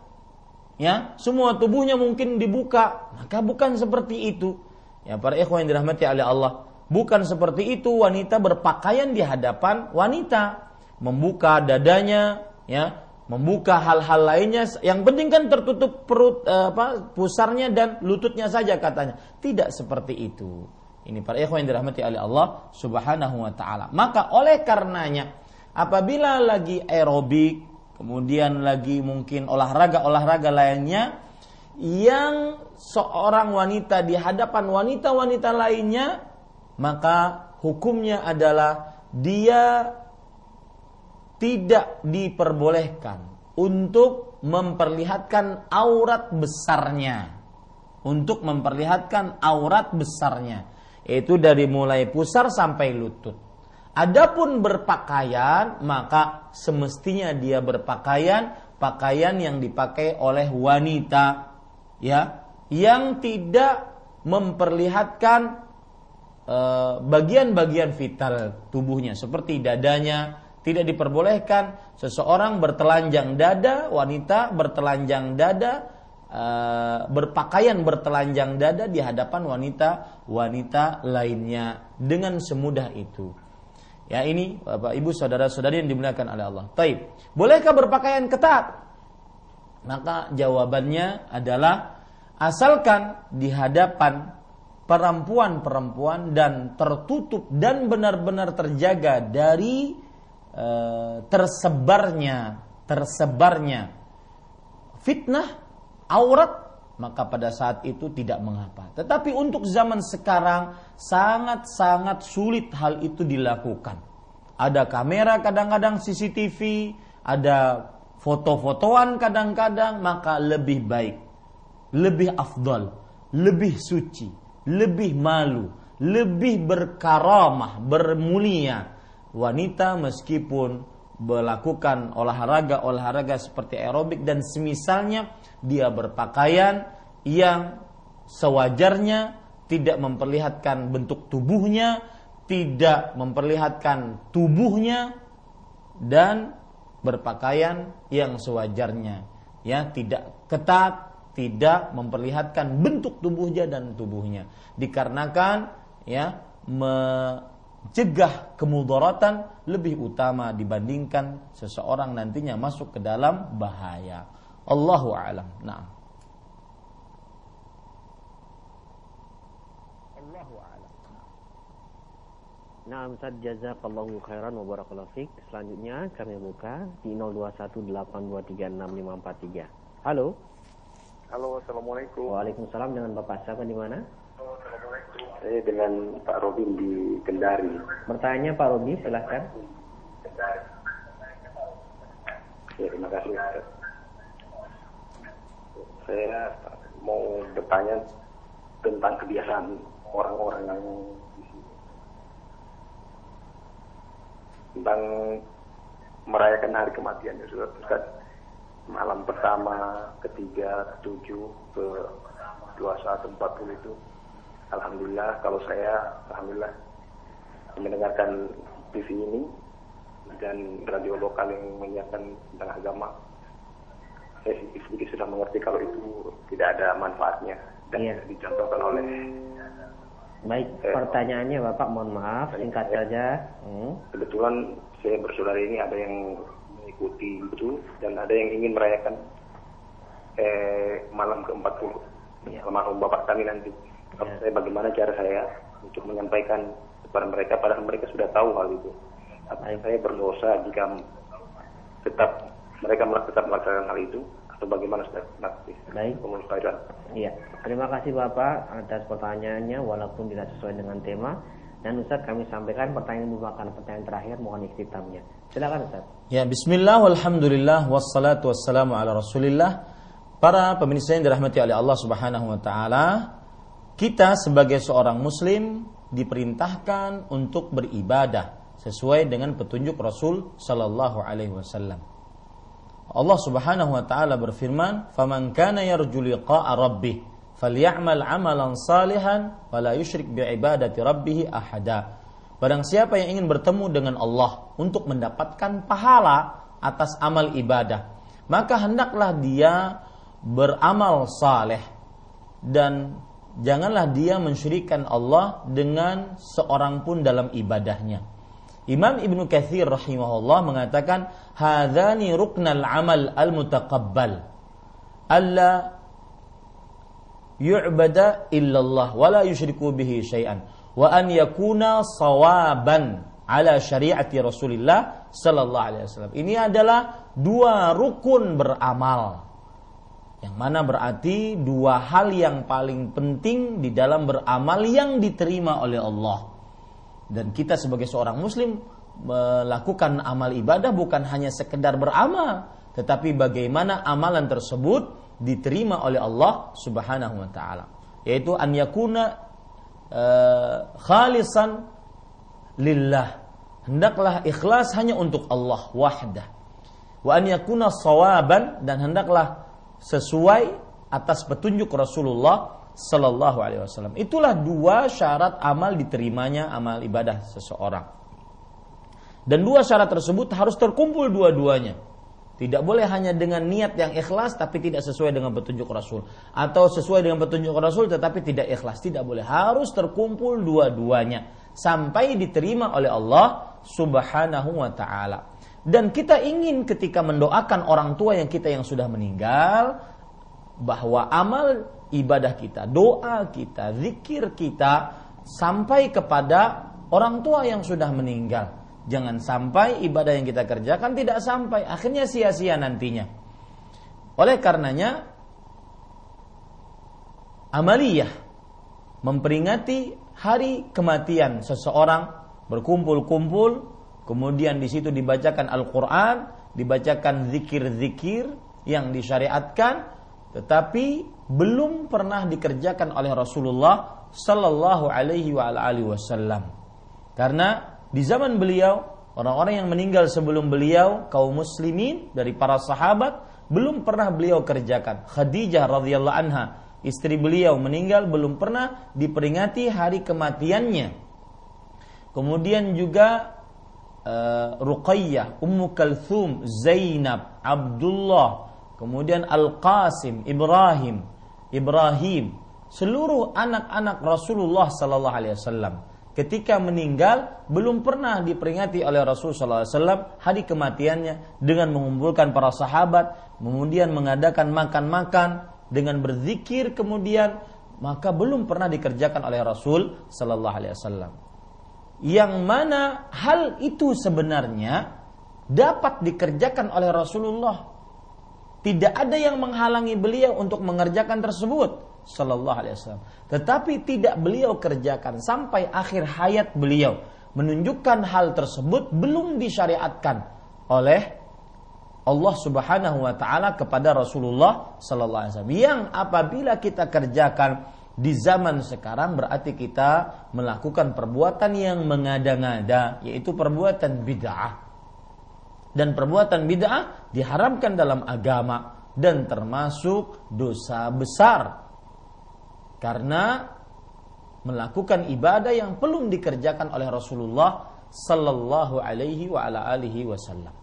Ya? Semua tubuhnya mungkin dibuka. Maka bukan seperti itu. Ya para ikhwan yang dirahmati oleh Allah. Bukan seperti itu wanita berpakaian di hadapan wanita. Membuka dadanya ya membuka hal-hal lainnya yang penting kan tertutup perut eh, apa pusarnya dan lututnya saja katanya. Tidak seperti itu. Ini para ikhwan yang dirahmati oleh Allah Subhanahu wa taala. Maka oleh karenanya apabila lagi aerobik kemudian lagi mungkin olahraga-olahraga lainnya yang seorang wanita di hadapan wanita-wanita lainnya maka hukumnya adalah dia tidak diperbolehkan untuk memperlihatkan aurat besarnya. Untuk memperlihatkan aurat besarnya. Yaitu dari mulai pusar sampai lutut. Adapun berpakaian, maka semestinya dia berpakaian pakaian yang dipakai oleh wanita ya, yang tidak memperlihatkan eh, bagian-bagian vital tubuhnya seperti dadanya, tidak diperbolehkan seseorang bertelanjang dada, wanita bertelanjang dada, uh, berpakaian bertelanjang dada di hadapan wanita wanita lainnya dengan semudah itu. Ya ini Bapak Ibu saudara-saudari yang dimuliakan oleh Allah. Taib. Bolehkah berpakaian ketat? Maka jawabannya adalah asalkan di hadapan perempuan-perempuan dan tertutup dan benar-benar terjaga dari e, tersebarnya tersebarnya fitnah aurat maka pada saat itu tidak mengapa. Tetapi untuk zaman sekarang sangat-sangat sulit hal itu dilakukan. Ada kamera kadang-kadang CCTV, ada foto-fotoan kadang-kadang, maka lebih baik, lebih afdol, lebih suci, lebih malu, lebih berkaramah, bermulia wanita meskipun melakukan olahraga-olahraga seperti aerobik dan semisalnya dia berpakaian yang sewajarnya tidak memperlihatkan bentuk tubuhnya, tidak memperlihatkan tubuhnya dan berpakaian yang sewajarnya. Ya tidak ketat tidak memperlihatkan bentuk tubuhnya dan tubuhnya. Dikarenakan ya mencegah kemudaratan lebih utama dibandingkan seseorang nantinya masuk ke dalam bahaya. Allahu a'lam. Nah. Allahu a'lam. Nah, Ustaz jazakallahu khairan wa barakallahu fiik. Selanjutnya kami buka di 0218236543. Halo. Halo, Assalamualaikum. Waalaikumsalam dengan Bapak siapa di mana? Saya dengan Pak Robin di Kendari. Bertanya Pak Robi, silahkan. Ya, terima kasih. Ustaz. Saya mau bertanya tentang kebiasaan orang-orang yang di sini. Tentang merayakan hari kematian ya, Ustaz. Ustaz. Malam pertama, ketiga, ketujuh, ke 21, 40 itu Alhamdulillah kalau saya Alhamdulillah mendengarkan TV ini dan radio lokal yang menyiarkan tentang agama saya sedikit sudah mengerti kalau itu tidak ada manfaatnya dan Iya. dicontohkan oleh Baik, Eh. pertanyaannya Bapak mohon maaf, singkat saja. Hmm. kebetulan saya bersaudara ini ada yang mengikuti itu dan ada yang ingin merayakan eh, malam ke-40 Iya. almarhum bapak kami nanti. Kalau Ya. saya bagaimana cara saya untuk menyampaikan kepada mereka padahal mereka sudah tahu hal itu. Apakah saya berdosa jika tetap mereka tetap melaksanakan hal itu atau bagaimana Ustaz? Nanti. Baik. Iya, terima kasih Bapak atas pertanyaannya walaupun tidak sesuai dengan tema. Dan Ustadz kami sampaikan pertanyaan merupakan pertanyaan terakhir mohon ikhtitamnya. Silakan Ustadz. Ya, bismillah walhamdulillah wassalatu wassalamu ala Rasulillah. Para pemirsa yang dirahmati oleh Allah Subhanahu wa taala, kita sebagai seorang muslim diperintahkan untuk beribadah sesuai dengan petunjuk Rasul sallallahu alaihi wasallam. Allah Subhanahu wa taala berfirman, "Faman kana yarju liqa'a rabbih falyamal 'amalan salihan wa la yusyrik bi'ibadati rabbih ahada." Barang siapa yang ingin bertemu dengan Allah untuk mendapatkan pahala atas amal ibadah, maka hendaklah dia beramal saleh dan janganlah dia mensyirikan Allah dengan seorang pun dalam ibadahnya. Imam Ibnu Katsir rahimahullah mengatakan hadzani ruknal amal al mutaqabbal alla yu'bada illallah wa la yusyriku bihi syai'an wa an yakuna sawaban ala syariati Rasulillah sallallahu alaihi wasallam. Ini adalah dua rukun beramal. Yang mana berarti dua hal yang paling penting di dalam beramal yang diterima oleh Allah. Dan kita sebagai seorang muslim melakukan amal ibadah bukan hanya sekedar beramal, tetapi bagaimana amalan tersebut diterima oleh Allah Subhanahu wa taala. Yaitu an yakuna eh, khalisan lillah. Hendaklah ikhlas hanya untuk Allah wahdah. Wa an yakuna sawaban dan hendaklah sesuai atas petunjuk Rasulullah Sallallahu Alaihi Wasallam. Itulah dua syarat amal diterimanya amal ibadah seseorang. Dan dua syarat tersebut harus terkumpul dua-duanya. Tidak boleh hanya dengan niat yang ikhlas tapi tidak sesuai dengan petunjuk Rasul atau sesuai dengan petunjuk Rasul tetapi tidak ikhlas. Tidak boleh. Harus terkumpul dua-duanya sampai diterima oleh Allah Subhanahu wa taala. Dan kita ingin ketika mendoakan orang tua yang kita yang sudah meninggal bahwa amal ibadah kita, doa kita, zikir kita sampai kepada orang tua yang sudah meninggal. Jangan sampai ibadah yang kita kerjakan tidak sampai, akhirnya sia-sia nantinya. Oleh karenanya amaliyah memperingati hari kematian seseorang berkumpul-kumpul kemudian di situ dibacakan Al-Qur'an, dibacakan zikir-zikir yang disyariatkan tetapi belum pernah dikerjakan oleh Rasulullah sallallahu alaihi wasallam. Karena di zaman beliau Orang-orang yang meninggal sebelum beliau kaum muslimin dari para sahabat belum pernah beliau kerjakan. Khadijah radhiyallahu anha, istri beliau meninggal belum pernah diperingati hari kematiannya. Kemudian juga uh, Ruqayyah, Ummu Kalthum, Zainab, Abdullah, kemudian Al-Qasim, Ibrahim, Ibrahim, seluruh anak-anak Rasulullah sallallahu alaihi wasallam ketika meninggal belum pernah diperingati oleh Rasulullah SAW hari kematiannya dengan mengumpulkan para sahabat, kemudian mengadakan makan-makan dengan berzikir kemudian maka belum pernah dikerjakan oleh Rasul Sallallahu Alaihi Wasallam. Yang mana hal itu sebenarnya dapat dikerjakan oleh Rasulullah. Tidak ada yang menghalangi beliau untuk mengerjakan tersebut Sallallahu Alaihi Wasallam. Tetapi tidak beliau kerjakan sampai akhir hayat beliau menunjukkan hal tersebut belum disyariatkan oleh Allah Subhanahu wa taala kepada Rasulullah sallallahu alaihi wasallam. Yang apabila kita kerjakan di zaman sekarang berarti kita melakukan perbuatan yang mengada-ngada yaitu perbuatan bid'ah. Dan perbuatan bid'ah diharamkan dalam agama dan termasuk dosa besar karena melakukan ibadah yang belum dikerjakan oleh Rasulullah sallallahu alaihi wa ala alihi wasallam.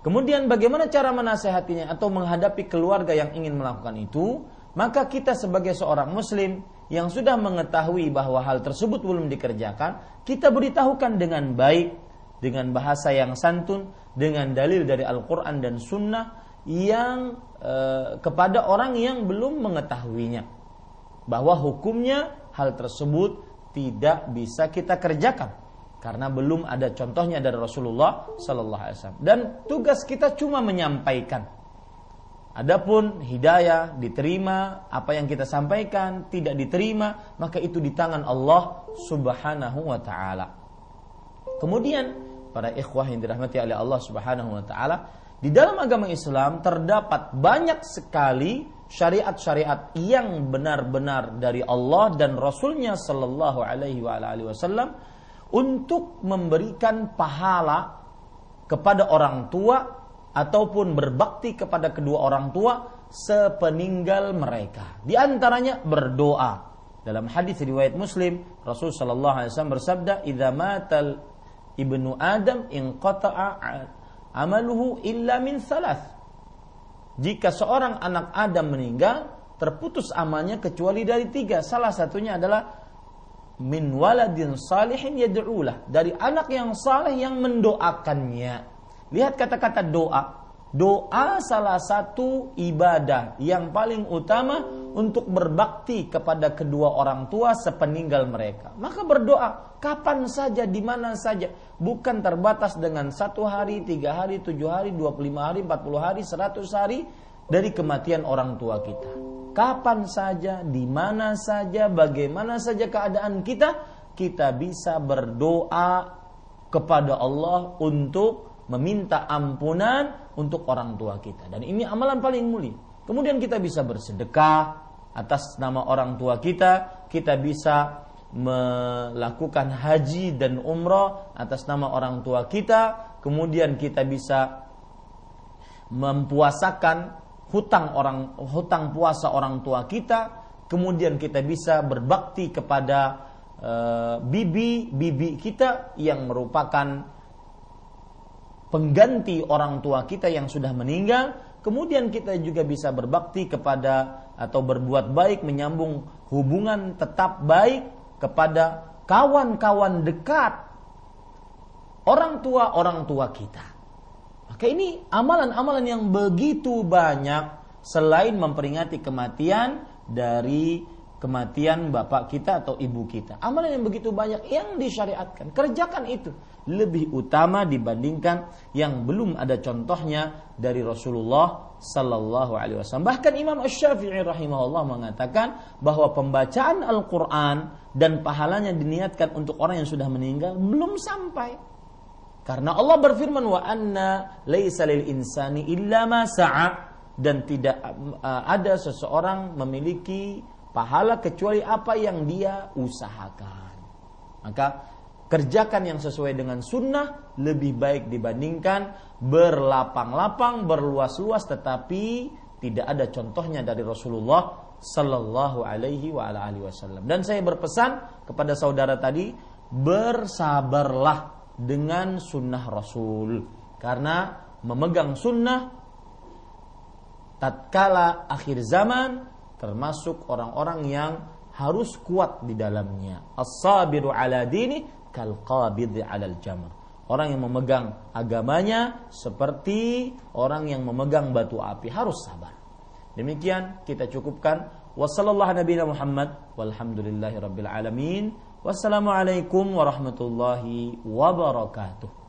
Kemudian bagaimana cara menasehatinya atau menghadapi keluarga yang ingin melakukan itu? Maka kita sebagai seorang muslim yang sudah mengetahui bahwa hal tersebut belum dikerjakan, kita beritahukan dengan baik, dengan bahasa yang santun, dengan dalil dari Al-Quran dan Sunnah yang e, kepada orang yang belum mengetahuinya. Bahwa hukumnya hal tersebut tidak bisa kita kerjakan. Karena belum ada contohnya dari Rasulullah Sallallahu Alaihi Wasallam. Dan tugas kita cuma menyampaikan. Adapun hidayah diterima, apa yang kita sampaikan tidak diterima, maka itu di tangan Allah Subhanahu wa taala. Kemudian para ikhwah yang dirahmati oleh Allah Subhanahu wa taala, di dalam agama Islam terdapat banyak sekali syariat-syariat yang benar-benar dari Allah dan Rasulnya Sallallahu Alaihi Wasallam untuk memberikan pahala kepada orang tua ataupun berbakti kepada kedua orang tua sepeninggal mereka. Di antaranya berdoa. Dalam hadis riwayat Muslim, Rasul sallallahu alaihi wasallam bersabda, "Idza matal ibnu Adam in qata'a amaluhu illa min thalath." jika seorang anak Adam meninggal, terputus amalnya kecuali dari tiga. Salah satunya adalah min waladin salihin yad'ulah. Dari anak yang saleh yang mendoakannya. Lihat kata-kata doa. Doa salah satu ibadah yang paling utama untuk berbakti kepada kedua orang tua sepeninggal mereka. Maka berdoa kapan saja, di mana saja. Bukan terbatas dengan satu hari, tiga hari, tujuh hari, dua puluh lima hari, empat puluh hari, seratus hari dari kematian orang tua kita. Kapan saja, di mana saja, bagaimana saja keadaan kita, kita bisa berdoa kepada Allah untuk meminta ampunan untuk orang tua kita. Dan ini amalan paling mulia. Kemudian kita bisa bersedekah atas nama orang tua kita, kita bisa melakukan haji dan umrah atas nama orang tua kita, kemudian kita bisa mempuasakan hutang orang hutang puasa orang tua kita, kemudian kita bisa berbakti kepada bibi bibi kita yang merupakan pengganti orang tua kita yang sudah meninggal, kemudian kita juga bisa berbakti kepada atau berbuat baik menyambung hubungan tetap baik kepada kawan-kawan dekat orang tua orang tua kita. Maka ini amalan-amalan yang begitu banyak selain memperingati kematian dari kematian bapak kita atau ibu kita. Amalan yang begitu banyak yang disyariatkan. Kerjakan itu. Lebih utama dibandingkan yang belum ada contohnya dari Rasulullah Sallallahu Alaihi Wasallam. Bahkan Imam Ash-Syafi'i rahimahullah mengatakan bahwa pembacaan Al-Quran dan pahalanya diniatkan untuk orang yang sudah meninggal belum sampai. Karena Allah berfirman wa anna laisa insani illa ma sa'a dan tidak uh, ada seseorang memiliki pahala kecuali apa yang dia usahakan. Maka kerjakan yang sesuai dengan sunnah lebih baik dibandingkan berlapang-lapang, berluas-luas tetapi tidak ada contohnya dari Rasulullah sallallahu alaihi wasallam. Dan saya berpesan kepada saudara tadi bersabarlah dengan sunnah Rasul karena memegang sunnah tatkala akhir zaman termasuk orang-orang yang harus kuat di dalamnya. As-sabiru ala dini kal alal jamr. Orang yang memegang agamanya seperti orang yang memegang batu api harus sabar. Demikian kita cukupkan. Muhammad walhamdulillahi alamin. Wassalamualaikum warahmatullahi wabarakatuh.